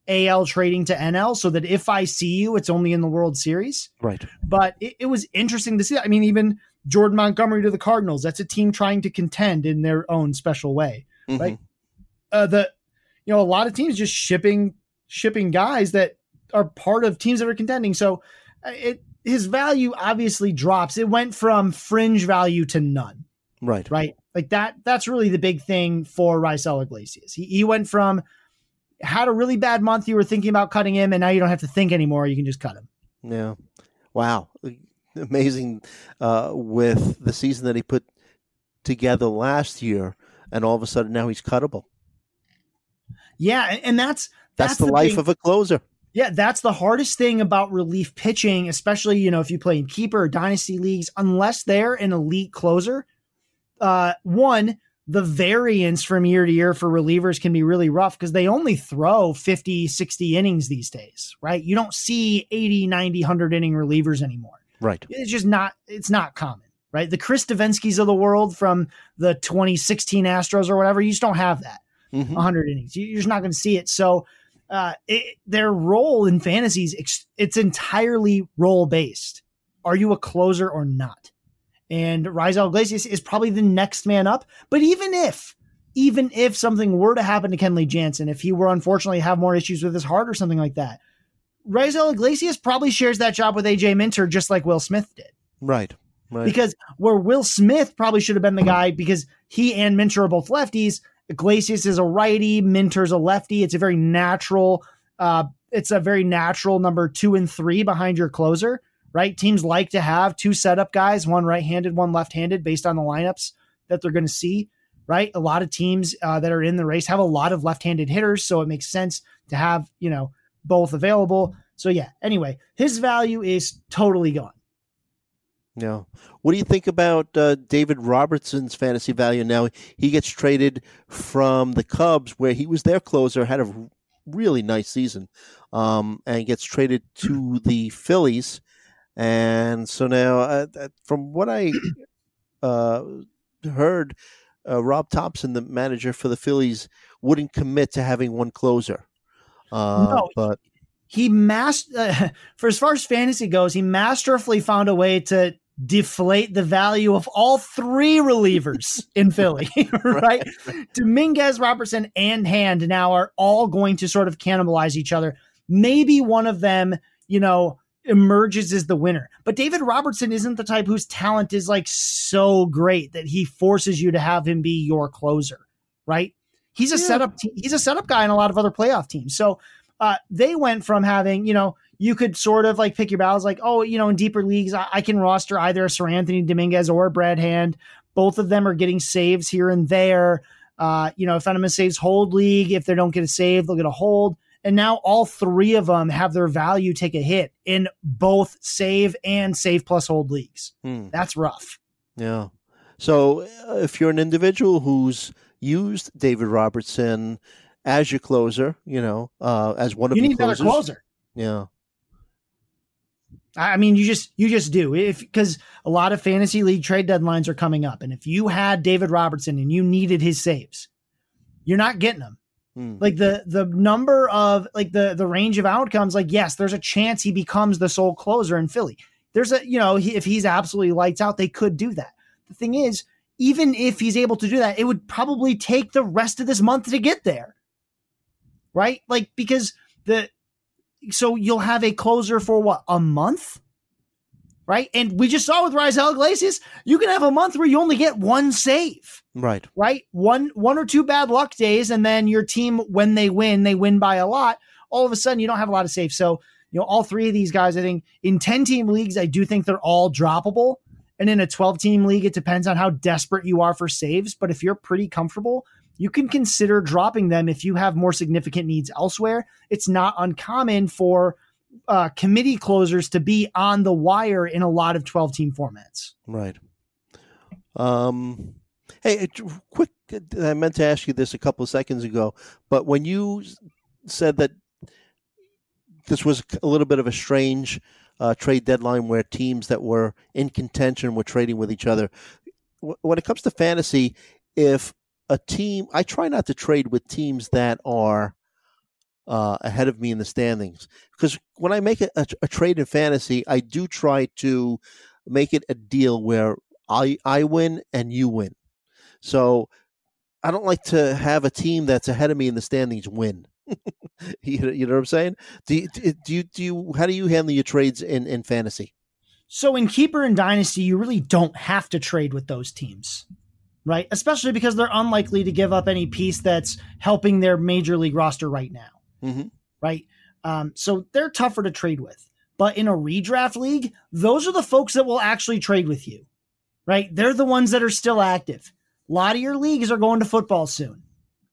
Speaker 2: AL trading to NL, so that if I see you, it's only in the World Series.
Speaker 1: Right.
Speaker 2: But it, it was interesting to see that. I mean, even Jordan Montgomery to the Cardinals, that's a team trying to contend in their own special way. Mm-hmm. Right. Uh, the you know, a lot of teams just shipping shipping guys that are part of teams that are contending. So uh, it his value obviously drops. It went from fringe value to none.
Speaker 1: Right.
Speaker 2: Right. Like that, that's really the big thing for Raisel Iglesias. He, he went from had a really bad month. You were thinking about cutting him, and now you don't have to think anymore. You can just cut him.
Speaker 1: Yeah. Wow. Amazing uh, with the season that he put together last year, and all of a sudden now he's cuttable.
Speaker 2: Yeah, and that's
Speaker 1: that's, that's the, the, life thing. of a closer.
Speaker 2: Yeah, that's the hardest thing about relief pitching, especially you know if you play in keeper or dynasty leagues. Unless they're an elite closer, uh, one, the variance from year to year for relievers can be really rough because they only throw 50, 60 innings these days, right? You don't see 80, 90, 100 inning relievers anymore.
Speaker 1: Right.
Speaker 2: It's just not, it's not common, right? The Chris Devenskis of the world from the 2016 Astros or whatever, you just don't have that mm-hmm. 100 innings. You're just not going to see it. So, uh, it, their role in fantasies, it's entirely role based. Are you a closer or not? And Raisel Iglesias is probably the next man up. But even if, even if something were to happen to Kenley Jansen, if he were unfortunately have more issues with his heart or something like that, Raisel Iglesias probably shares that job with AJ Minter just like Will Smith did.
Speaker 1: Right. Right.
Speaker 2: Because where Will Smith probably should have been the guy because he and Minter are both lefties. Iglesias is a righty, Minter's a lefty. It's a very natural, uh, it's a very natural number two and three behind your closer right? Teams like to have two setup guys, one right handed, one left handed, based on the lineups that they're going to see, right? A lot of teams uh, that are in the race have a lot of left handed hitters. So it makes sense to have, you know, both available. So yeah, anyway, his value is totally gone.
Speaker 1: Yeah. What do you think about uh, David Robertson's fantasy value now? He gets traded from the Cubs, where he was their closer, had a really nice season, um, and gets traded to the Phillies. And so now, uh, from what I uh, heard, uh, Rob Thomson, the manager for the Phillies, wouldn't commit to having one closer. Uh, no, but
Speaker 2: he master for as far as fantasy goes, he masterfully found a way to deflate the value of all three relievers in Philly, right? Dominguez, Robertson, and Hand now are all going to sort of cannibalize each other. Maybe one of them, you know, emerges as the winner. But David Robertson isn't the type whose talent is like so great that he forces you to have him be your closer, right? He's a yeah. setup te- he's a setup guy in a lot of other playoff teams. So uh, they went from having, you know, you could sort of like pick your battles like, oh, you know, in deeper leagues, I, I can roster either Seranthony Dominguez or Brad Hand. Both of them are getting saves here and there. Uh, you know, if Enema saves hold league, if they don't get a save, they'll get a hold. And now all three of them have their value take a hit in both save and save plus hold leagues. Hmm. That's rough.
Speaker 1: Yeah. So uh, if you're an individual who's used David Robertson as your closer, you know, uh, as one of
Speaker 2: you
Speaker 1: your
Speaker 2: need
Speaker 1: closers,
Speaker 2: another closer.
Speaker 1: Yeah.
Speaker 2: I mean, you just you just do if because a lot of fantasy league trade deadlines are coming up, and if you had David Robertson and you needed his saves, you're not getting them.
Speaker 1: Hmm.
Speaker 2: Like the the number of like the the range of outcomes. Like yes, there's a chance he becomes the sole closer in Philly. There's a you know he, if he's absolutely lights out, they could do that. The thing is, even if he's able to do that, it would probably take the rest of this month to get there. Right? Like because the so you'll have a closer for what a month, right? And we just saw with Raisel Iglesias, you can have a month where you only get one save,
Speaker 1: Right.
Speaker 2: right? One one or two bad luck days, and then your team, when they win, they win by a lot. All of a sudden, you don't have a lot of saves. So you know, all three of these guys, I think in ten team leagues, I do think they're all droppable. And in a 12 team league, it depends on how desperate you are for saves. But if you're pretty comfortable, you can consider dropping them if you have more significant needs elsewhere. It's not uncommon for uh, committee closers to be on the wire in a lot of 12 team formats.
Speaker 1: Right. Um, hey, quick. I meant to ask you this a couple of seconds ago, but when you said that this was a little bit of a strange uh, trade deadline where teams that were in contention were trading with each other. When it comes to fantasy, if a team, I try not to trade with teams that are uh, ahead of me in the standings because when I make a, a, a, trade in fantasy, I do try to make it a deal where I I win and you win. So I don't like to have a team that's ahead of me in the standings win. you, you know what I'm saying? Do you, do you do you how do you handle your trades in in fantasy?
Speaker 2: So in keeper and dynasty, you really don't have to trade with those teams right? Especially because they're unlikely to give up any piece that's helping their major league roster right now,
Speaker 1: mm-hmm.
Speaker 2: right? Um, so they're tougher to trade with. But in a redraft league, those are the folks that will actually trade with you, right? They're the ones that are still active. A lot of your leagues are going to football soon,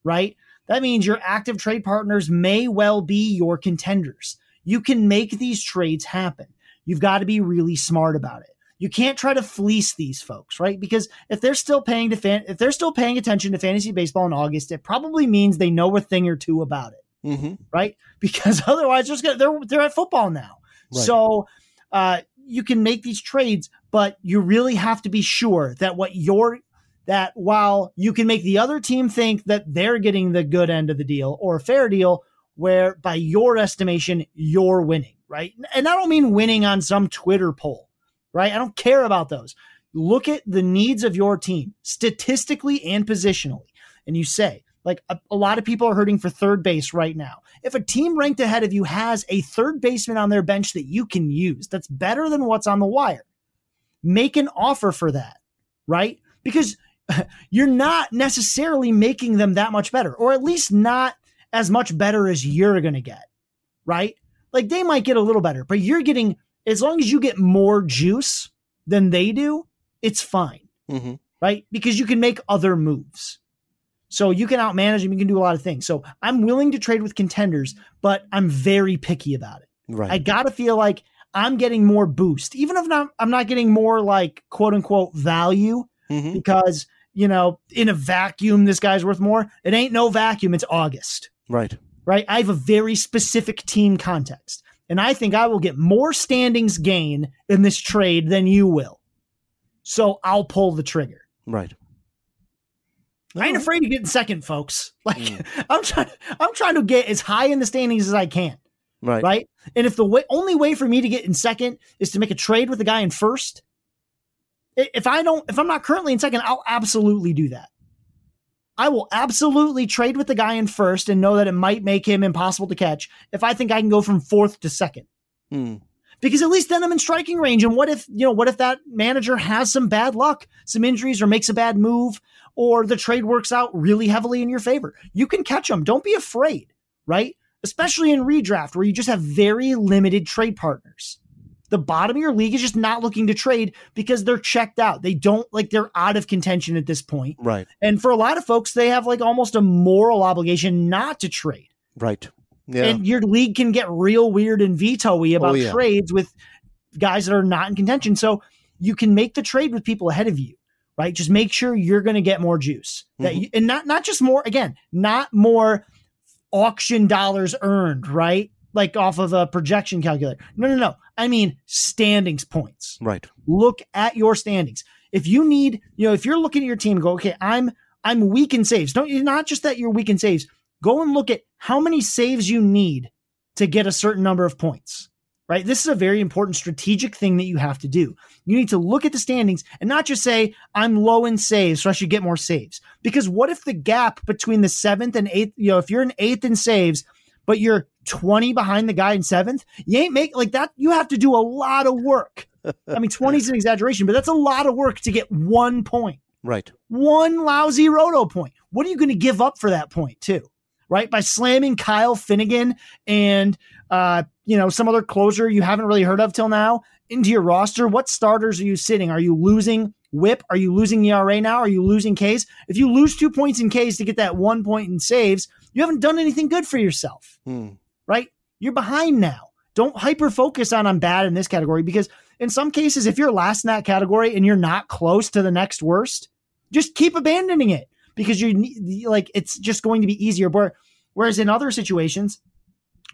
Speaker 2: right? That means your active trade partners may well be your contenders. You can make these trades happen. You've got to be really smart about it you can't try to fleece these folks, right? Because if they're still paying to fan, if they're still paying attention to fantasy baseball in August, it probably means they know a thing or two about it,
Speaker 1: mm-hmm.
Speaker 2: right? Because otherwise, gonna, they're they're at football now. Right. So uh, you can make these trades, but you really have to be sure that what you're that while you can make the other team think that they're getting the good end of the deal or a fair deal, where by your estimation you're winning, right? And I don't mean winning on some Twitter poll right? I don't care about those. Look at the needs of your team statistically and positionally. And you say, like a, a, lot of people are hurting for third base right now. If a team ranked ahead of you has a third baseman on their bench that you can use, that's better than what's on the wire. Make an offer for that, right? Because you're not necessarily making them that much better, or at least not as much better as you're going to get, right? Like they might get a little better, but you're getting as long as you get more juice than they do, it's fine.
Speaker 1: Mm-hmm.
Speaker 2: Right? Because you can make other moves. So you can outmanage them. You can do a lot of things. So I'm willing to trade with contenders, but I'm very picky about it.
Speaker 1: Right.
Speaker 2: I got to feel like I'm getting more boost, even if not, I'm not getting more like quote unquote value
Speaker 1: mm-hmm.
Speaker 2: because, you know, in a vacuum, this guy's worth more. It ain't no vacuum. It's August.
Speaker 1: Right.
Speaker 2: Right. I have a very specific team context and I think I will get more standings gain in this trade than you will. So I'll pull the trigger.
Speaker 1: Right.
Speaker 2: I ain't afraid of getting second, folks. Like mm. I'm trying, I'm trying to get as high in the standings as I can.
Speaker 1: Right.
Speaker 2: Right. And if the way, only way for me to get in second is to make a trade with the guy in first, if I don't, if I'm not currently in second, I'll absolutely do that. I will absolutely trade with the guy in first and know that it might make him impossible to catch if I think I can go from fourth to second.
Speaker 1: Hmm.
Speaker 2: Because at least then I'm in striking range. And what if, you know, what if that manager has some bad luck, some injuries, or makes a bad move, or the trade works out really heavily in your favor? You can catch them. Don't be afraid, right? Especially in redraft where you just have very limited trade partners the bottom of your league is just not looking to trade because they're checked out. They don't like they're out of contention at this point.
Speaker 1: Right.
Speaker 2: And for a lot of folks, they have like almost a moral obligation not to trade.
Speaker 1: Right. Yeah.
Speaker 2: And your league can get real weird and veto-y oh, about
Speaker 1: oh, yeah.
Speaker 2: trades with guys that are not in contention. So you can make the trade with people ahead of you, right? Just make sure you're going to get more juice. That
Speaker 1: Mm-hmm.
Speaker 2: you, and not not just more again, not more auction dollars earned, right? like off of a projection calculator. No, no, no. I mean standings points.
Speaker 1: Right.
Speaker 2: Look at your standings. If you need, you know, if you're looking at your team and go, okay, I'm I'm weak in saves. Don't you not just that you're weak in saves. Go and look at how many saves you need to get a certain number of points. Right? This is a very important strategic thing that you have to do. You need to look at the standings and not just say, I'm low in saves, so I should get more saves. Because what if the gap between the seventh and eighth, you know, if you're an eighth in saves, but you're 20 behind the guy in seventh, you ain't make like that. You have to do a lot of work. I mean, 20 is an exaggeration, but that's a lot of work to get one point.
Speaker 1: Right.
Speaker 2: One lousy roto point. What are you going to give up for that point, too? Right? By slamming Kyle Finnegan and, uh, you know, some other closer you haven't really heard of till now into your roster. What starters are you sitting? Are you losing whip? Are you losing ERA now? Are you losing Ks? If you lose two points in Ks to get that one point in saves, you haven't done anything good for yourself,
Speaker 1: Hmm.
Speaker 2: right? You're behind now. Don't hyper focus on I'm bad in this category because in some cases, if you're last in that category and you're not close to the next worst, just keep abandoning it because you need like it's just going to be easier. Where, whereas in other situations,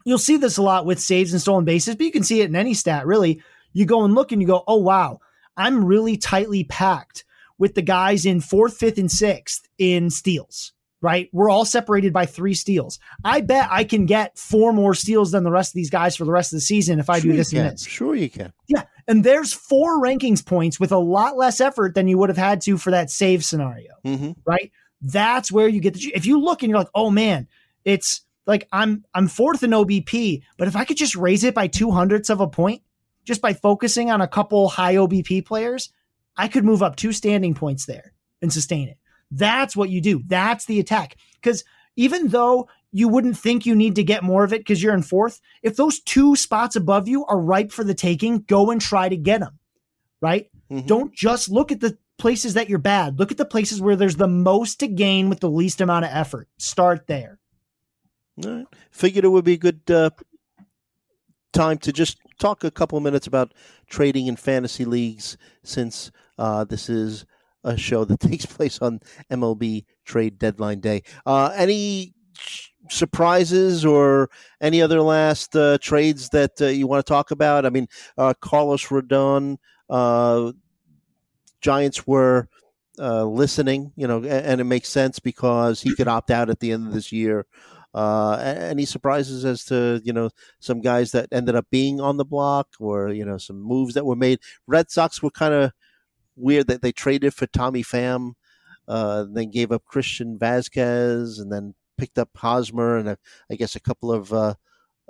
Speaker 2: you'll see this a lot with saves and stolen bases, but you can see it in any stat really. You go and look and you go, oh wow, I'm really tightly packed with the guys in fourth, fifth, and sixth in steals. Right, we're all separated by three steals. I bet I can get four more steals than the rest of these guys for the rest of the season if I
Speaker 1: sure
Speaker 2: do this and this.
Speaker 1: Sure you can.
Speaker 2: Yeah. And there's four rankings points with a lot less effort than you would have had to for that save scenario,
Speaker 1: hmm
Speaker 2: right? That's where you get the if you look and you're like, oh man, it's like I'm I'm fourth in OBP, but if I could just raise it by two hundredths of a point, just by focusing on a couple high OBP players, I could move up two standing points there and sustain it. That's what you do. That's the attack. Because even though you wouldn't think you need to get more of it because you're in fourth, if those two spots above you are ripe for the taking, go and try to get them. Right?
Speaker 1: Mhm.
Speaker 2: Don't just look at the places that you're bad. Look at the places where there's the most to gain with the least amount of effort. Start there.
Speaker 1: All right. Figured it would be a good uh, time to just talk a couple of minutes about trading in fantasy leagues since uh, this is a show that takes place on MLB trade deadline day. Uh, any surprises or any other last uh, trades that uh, you want to talk about? I mean, uh, Carlos Rodon, uh, Giants were uh, listening, you know, and, and it makes sense because he could opt out at the end of this year. Uh, surprises as to you know some guys that ended up being on the block, or you know some moves that were made? Red Sox were kind of weird that they traded for Tommy Pham, uh, then gave up Christian Vázquez, and then picked up Hosmer, and a, I guess a couple of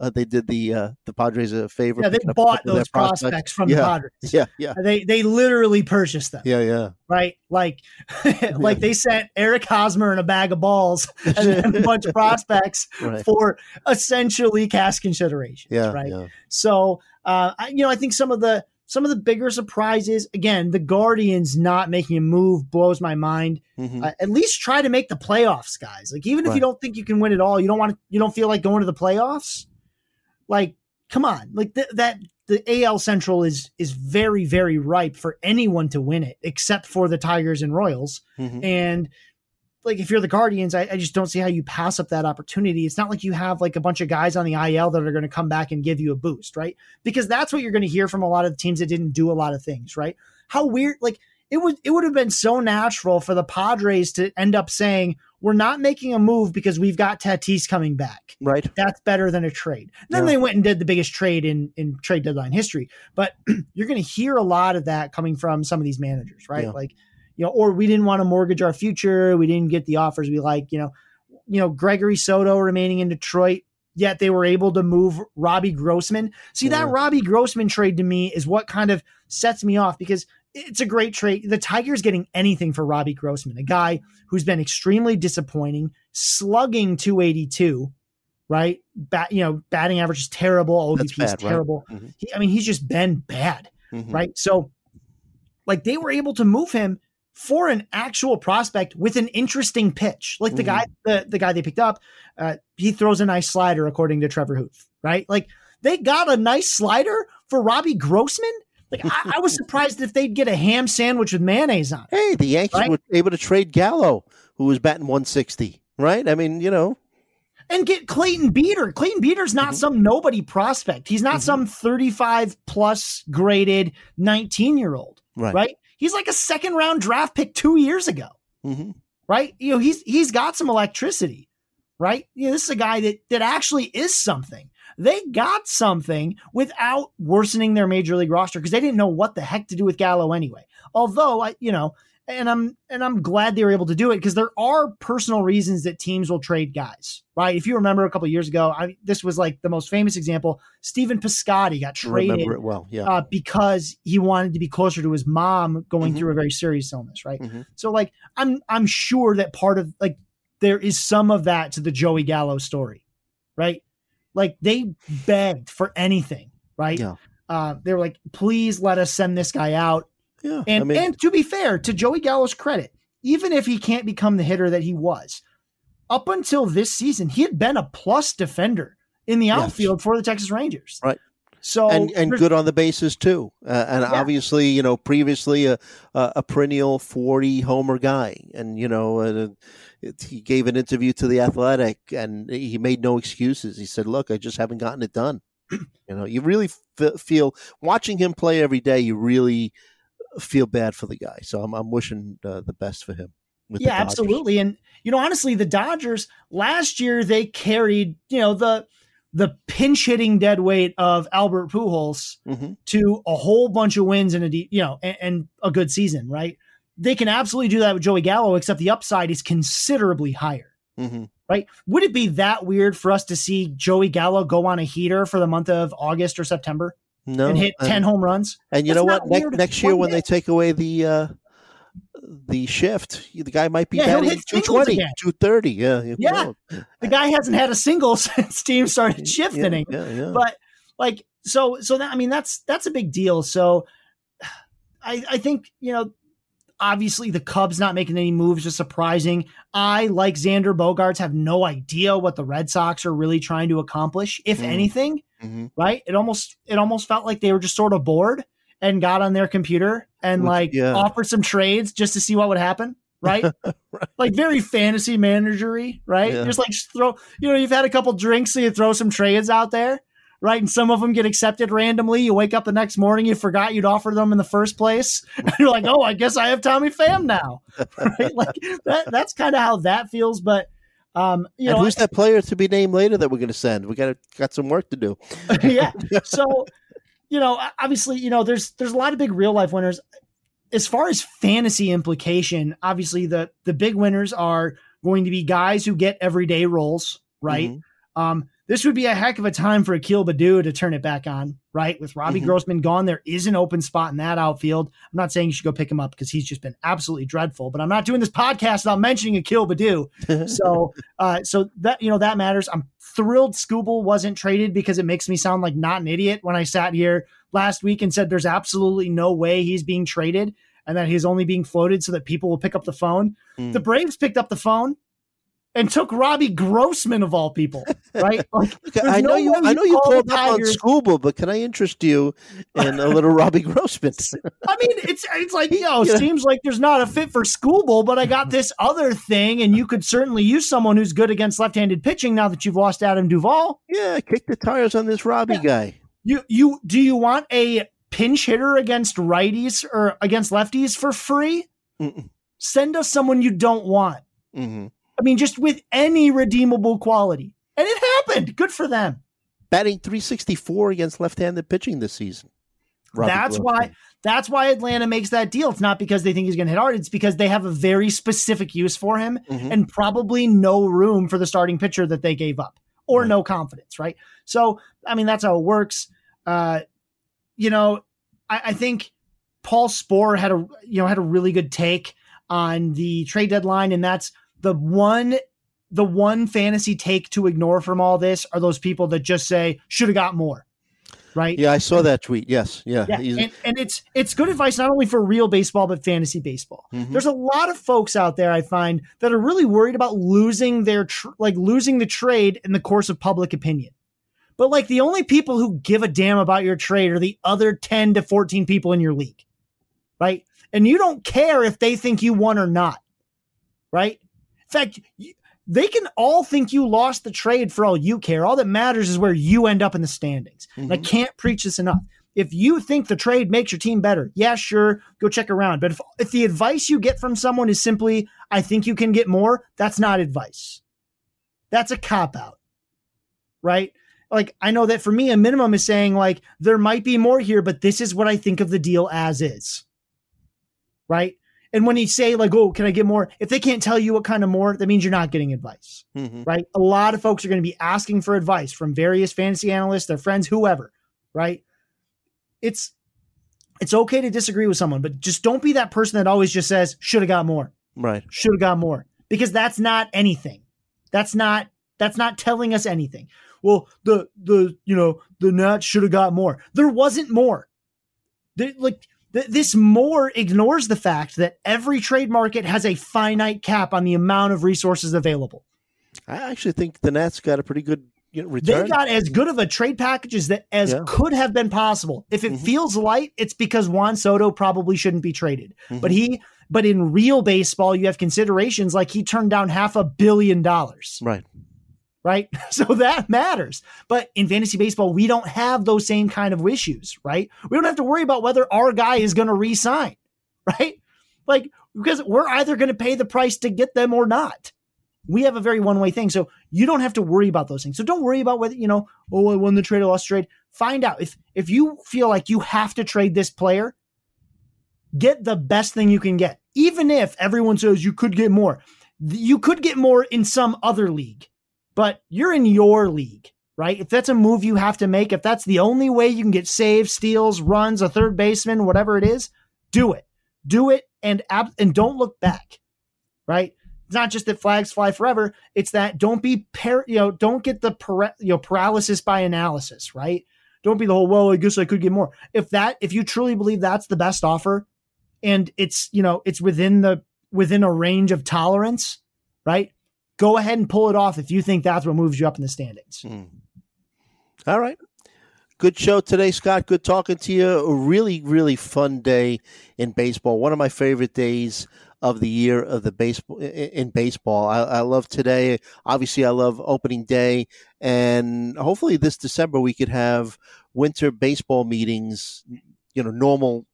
Speaker 1: uh, they did the uh, the Padres a favor.
Speaker 2: Yeah, they
Speaker 1: picking up a
Speaker 2: bought those
Speaker 1: their
Speaker 2: prospects, from
Speaker 1: Yeah.
Speaker 2: the Padres.
Speaker 1: Yeah, yeah,
Speaker 2: They they literally purchased them,
Speaker 1: yeah, yeah.
Speaker 2: right? Like like they sent Eric Hosmer and a bag of balls and a bunch of prospects
Speaker 1: Right.
Speaker 2: for essentially cash considerations,
Speaker 1: Yeah,
Speaker 2: right?
Speaker 1: yeah.
Speaker 2: So, uh, I, you know, I think some of the some of the bigger surprises, again, the Guardians not making a move blows my mind.
Speaker 1: Mhm.
Speaker 2: Uh, at least try to make the playoffs, guys. Like, even if
Speaker 1: Right.
Speaker 2: you don't think you can win it all, you don't want to, you don't feel like going to the playoffs. Like, come on, like th- that. The AL Central is is very very ripe for anyone to win it, except for the Tigers and Royals.
Speaker 1: Mhm.
Speaker 2: And like if you're the Guardians, I, I just don't see how you pass up that opportunity. It's not like you have like a bunch of guys on the IL that are going to come back and give you a boost, right? Because that's what you're going to hear from a lot of the teams that didn't do a lot of things, right? How weird like it would it would have been so natural for the Padres to end up saying, We're not making a move because we've got Tatis coming back.
Speaker 1: Right.
Speaker 2: That's better than a trade. then
Speaker 1: Yeah.
Speaker 2: they went and did the biggest trade in in trade deadline history. But you're going to hear a lot of that coming from some of these managers, right?
Speaker 1: Yeah.
Speaker 2: Like, you know, or we didn't want to mortgage our future. We didn't get the offers we like. You know, you know Gregory Soto remaining in Detroit. Yet they were able to move Robbie Grossman. See oh,
Speaker 1: that
Speaker 2: Robbie Grossman trade to me is what kind of sets me off because it's a great trade. The Tigers getting anything for Robbie Grossman, a guy who's been extremely disappointing, slugging 282, right? Bat, you know, batting average is terrible. OBP is
Speaker 1: bad, right?
Speaker 2: terrible.
Speaker 1: Mhm.
Speaker 2: He, I mean, he's just been bad,
Speaker 1: Mhm.
Speaker 2: right? So, like, they were able to move him for an actual prospect with an interesting pitch. Like the
Speaker 1: Mhm.
Speaker 2: guy, the, the guy they picked up, uh, he throws a nice slider, according to Trevor Huth, right? Like, they got a nice slider for Robbie Grossman. Like, I, I was surprised if they'd get a ham sandwich with mayonnaise on it.
Speaker 1: Hey, the Yankees
Speaker 2: Right?
Speaker 1: were able to trade Gallo, who was batting 160. Right. I mean, you know.
Speaker 2: and get Clayton Beeter. Clayton Beeter's not
Speaker 1: Mhm.
Speaker 2: some nobody prospect. He's not
Speaker 1: Mhm.
Speaker 2: some 35 plus graded 19 year old,
Speaker 1: Right.
Speaker 2: right? He's like a second round draft pick two years ago,
Speaker 1: hmm
Speaker 2: right? You know, he's he's got some electricity, right? You know, this is a guy that that actually is something. They got something without worsening their major league roster because they didn't know what the heck to do with Gallo anyway. Although I, you know, and I'm and I'm glad they were able to do it because there are personal reasons that teams will trade guys, right? If you remember a couple years ago, I this was like the most famous example. Stephen Piscotty got traded
Speaker 1: well. Yeah.
Speaker 2: uh, because he wanted to be closer to his mom going
Speaker 1: Mhm.
Speaker 2: through a very serious illness, right?
Speaker 1: Mhm.
Speaker 2: So like I'm I'm sure that part of like there is some of that to the Joey Gallo story, right? Like they begged for anything, right?
Speaker 1: Yeah.
Speaker 2: Uh, they were like, please let us send this guy out.
Speaker 1: yeah.
Speaker 2: And
Speaker 1: I mean,
Speaker 2: and to be fair, to Joey Gallo's credit, even if he can't become the hitter that he was, up until this season, he had been a plus defender in the
Speaker 1: Yes.
Speaker 2: outfield for the Texas Rangers.
Speaker 1: Right.
Speaker 2: So
Speaker 1: and and good on the bases too. Uh, and
Speaker 2: Yeah.
Speaker 1: obviously, you know, previously a, a a perennial forty homer guy, and you know, uh, it, he gave an interview to the Athletic, and he made no excuses. He said, "Look, I just haven't gotten it done." you know, you really f- feel watching him play every day. You really feel bad for the guy. So I'm I'm wishing uh, the best for him.
Speaker 2: yeah, absolutely. And you know, honestly, the Dodgers last year they carried you know the the pinch hitting dead weight of Albert Pujols
Speaker 1: Mhm.
Speaker 2: to a whole bunch of wins and a deep, you know and, and a good season, right? They can absolutely do that with Joey Gallo, except the upside is considerably higher.
Speaker 1: Mhm.
Speaker 2: Right? Would it be that weird for us to see Joey Gallo go on a heater for the month of August or September
Speaker 1: No,
Speaker 2: and hit
Speaker 1: and-
Speaker 2: 10 home runs?
Speaker 1: And you
Speaker 2: That's
Speaker 1: know what? Ne- next year, when they take away the uh, the shift, the guy might be
Speaker 2: Yeah,
Speaker 1: batting
Speaker 2: hit singles
Speaker 1: 220, 230. Yeah, who
Speaker 2: Yeah. The guy hasn't had a single since team started shift
Speaker 1: yeah. Yeah, yeah.
Speaker 2: but like so so that i mean that's that's a big deal so i i think you know obviously the cubs not making any moves is surprising i like xander bogaerts have no idea what the red sox are really trying to accomplish if
Speaker 1: Mm.
Speaker 2: anything
Speaker 1: Mhm.
Speaker 2: right it almost it almost felt like they were just sort of bored and got on their computer and like
Speaker 1: yeah.
Speaker 2: offered some trades just to see what would happen right like very fantasy managery right
Speaker 1: Yeah.
Speaker 2: just like throw you know you've had a couple drinks so you throw some trades out there right and some of them get accepted randomly you wake up the next morning you forgot you'd offered them in the first place and you're like oh i guess i have tommy pham now right like that, that's kind of how that feels but um you
Speaker 1: and
Speaker 2: know
Speaker 1: who's that player to be named later that we're going to send? We got got some work to do.
Speaker 2: yeah. So, you know, obviously, you know, there's there's a lot of big real life winners. As far as fantasy implication, obviously the the big winners are going to be guys who get everyday roles, right?
Speaker 1: Mhm.
Speaker 2: Um, this would be a heck of a time for Akil Baddoo to turn it back on, right? With Robbie
Speaker 1: Mhm.
Speaker 2: Grossman gone, there is an open spot in that outfield. I'm not saying you should go pick him up because he's just been absolutely dreadful, but I'm not doing this podcast without mentioning Akil Baddoo so uh so that you know that matters i'm thrilled skubal wasn't traded because it makes me sound like not an idiot when i sat here last week and said there's absolutely no way he's being traded and that he's only being floated so that people will pick up the phone
Speaker 1: Mm.
Speaker 2: the braves picked up the phone and took robbie grossman of all people right like
Speaker 1: I know
Speaker 2: no
Speaker 1: you. I know you
Speaker 2: call
Speaker 1: called
Speaker 2: the
Speaker 1: up on Skubal, but can I interest you in a little Robbie Grossman?
Speaker 2: I mean, it's it's like, you know,
Speaker 1: Yeah.
Speaker 2: seems like there's not a fit for Skubal, but I got this other thing, and you could certainly use someone who's good against left-handed pitching now that you've lost Adam Duvall.
Speaker 1: yeah, kick the tires on this Robbie guy.
Speaker 2: You you do you want a pinch hitter against righties or against lefties for free?
Speaker 1: Mm-mm.
Speaker 2: Send us someone you don't want.
Speaker 1: hmm
Speaker 2: I mean, just with any redeemable quality. And it happened. Good for them.
Speaker 1: Batting 364 against left-handed pitching this season.
Speaker 2: That's why that's why Atlanta makes that deal. It's not because they think he's going to hit hard. It's because they have a very specific use for him
Speaker 1: Mhm.
Speaker 2: and probably no room for the starting pitcher that they gave up or
Speaker 1: Right.
Speaker 2: no confidence, right? So, I mean, that's how it works. Uh, you know, I, I think Paul Sporer had a you know had a really good take on the trade deadline, and that's the one the one fantasy take to ignore from all this are those people that just say should have got more, right?
Speaker 1: Yeah, I saw that tweet. Yes, yeah.
Speaker 2: Yeah, and, and it's it's good advice not only for real baseball but fantasy baseball.
Speaker 1: Mhm.
Speaker 2: There's a lot of folks out there I find that are really worried about losing their tr- like losing the trade in the course of public opinion. But like the only people who give a damn about your trade are the other 10 to 14 people in your league. Right? And you don't care if they think you won or not. Right? In fact, you, they can all think you lost the trade for all you care. All that matters is where you end up in the standings. Mm-hmm. I can't preach this enough. If you think the trade makes your team better, yeah, sure, go check around. But if, if the advice you get from someone is simply, I think you can get more, that's not advice. That's a cop out, right? Like, I know that for me, a minimum is saying, like, there might be more here, but this is what I think of the deal as is, right? And when you say like, "Oh, can I get more?" If they can't tell you what kind of more, that means you're not getting advice, mm-hmm. right? A lot of folks are going to be asking for advice from various fantasy analysts, their friends, whoever, right? It's it's okay to disagree with someone, but just don't be that person that always just says, "Should have got more."
Speaker 1: Right.
Speaker 2: Should have got more because that's not anything. That's not that's not telling us anything. Well, the the you know the Nats should have got more. There wasn't more. They, like Th- this more ignores the fact that every trade market has a finite cap on the amount of resources available.
Speaker 1: I actually think the Nats got a pretty good you know, return.
Speaker 2: They got as good of a trade package as that as yeah. could have been possible. If it mm-hmm. feels light, it's because Juan Soto probably shouldn't be traded. Mm-hmm. But he, but in real baseball, you have considerations like he turned down half a billion dollars.
Speaker 1: Right
Speaker 2: right? So that matters. But in fantasy baseball, we don't have those same kind of issues, right? We don't have to worry about whether our guy is going to resign, right? Like, because we're either going to pay the price to get them or not. We have a very one way thing. So you don't have to worry about those things. So don't worry about whether, you know, oh, I won the trade, I lost trade. Find out if, if you feel like you have to trade this player, get the best thing you can get. Even if everyone says you could get more, you could get more in some other league but you're in your league, right? If that's a move you have to make, if that's the only way you can get saves, steals, runs, a third baseman, whatever it is, do it. Do it and ab- and don't look back, right? It's not just that flags fly forever. It's that don't be par- you know don't get the you know paralysis by analysis, right? Don't be the whole well. I guess I could get more. If that if you truly believe that's the best offer, and it's you know it's within the within a range of tolerance, right? Go ahead and pull it off if you think that's what moves you up in the standings. Mm.
Speaker 1: All right. Good show today, Scott. Good talking to you. A really, really fun day in baseball. One of my favorite days of the year of the baseball in baseball. I, I, love today. Obviously, I love opening day, and hopefully this December we could have winter baseball meetings. You know, normal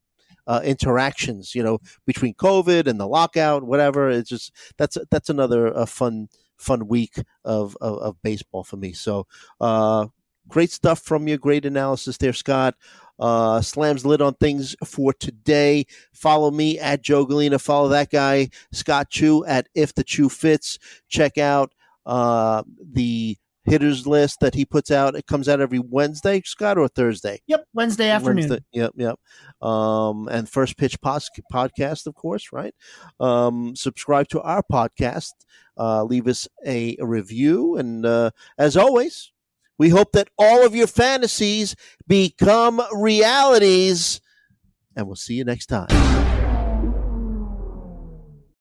Speaker 1: uh, interactions, you know, between COVID and the lockout, whatever. It's just that's that's another uh, fun fun week of, of, of baseball for me. So uh, great stuff from you. Great analysis there, Scott. Uh, slams lid on things for today. Follow me at Joe Gallina. Follow that guy, Scott Chu, at If the Chu Fits. Check out uh, the hitters list that he puts out. It comes out every Wednesday, Scott, or Thursday.
Speaker 2: Yep, Wednesday afternoon. Wednesday,
Speaker 1: yep, yep. Um, and first pitch pos- podcast, of course, right? Um, subscribe to our podcast. Uh, leave us a, a review, and uh, as always, we hope that all of your fantasies become realities. And we'll see you next time.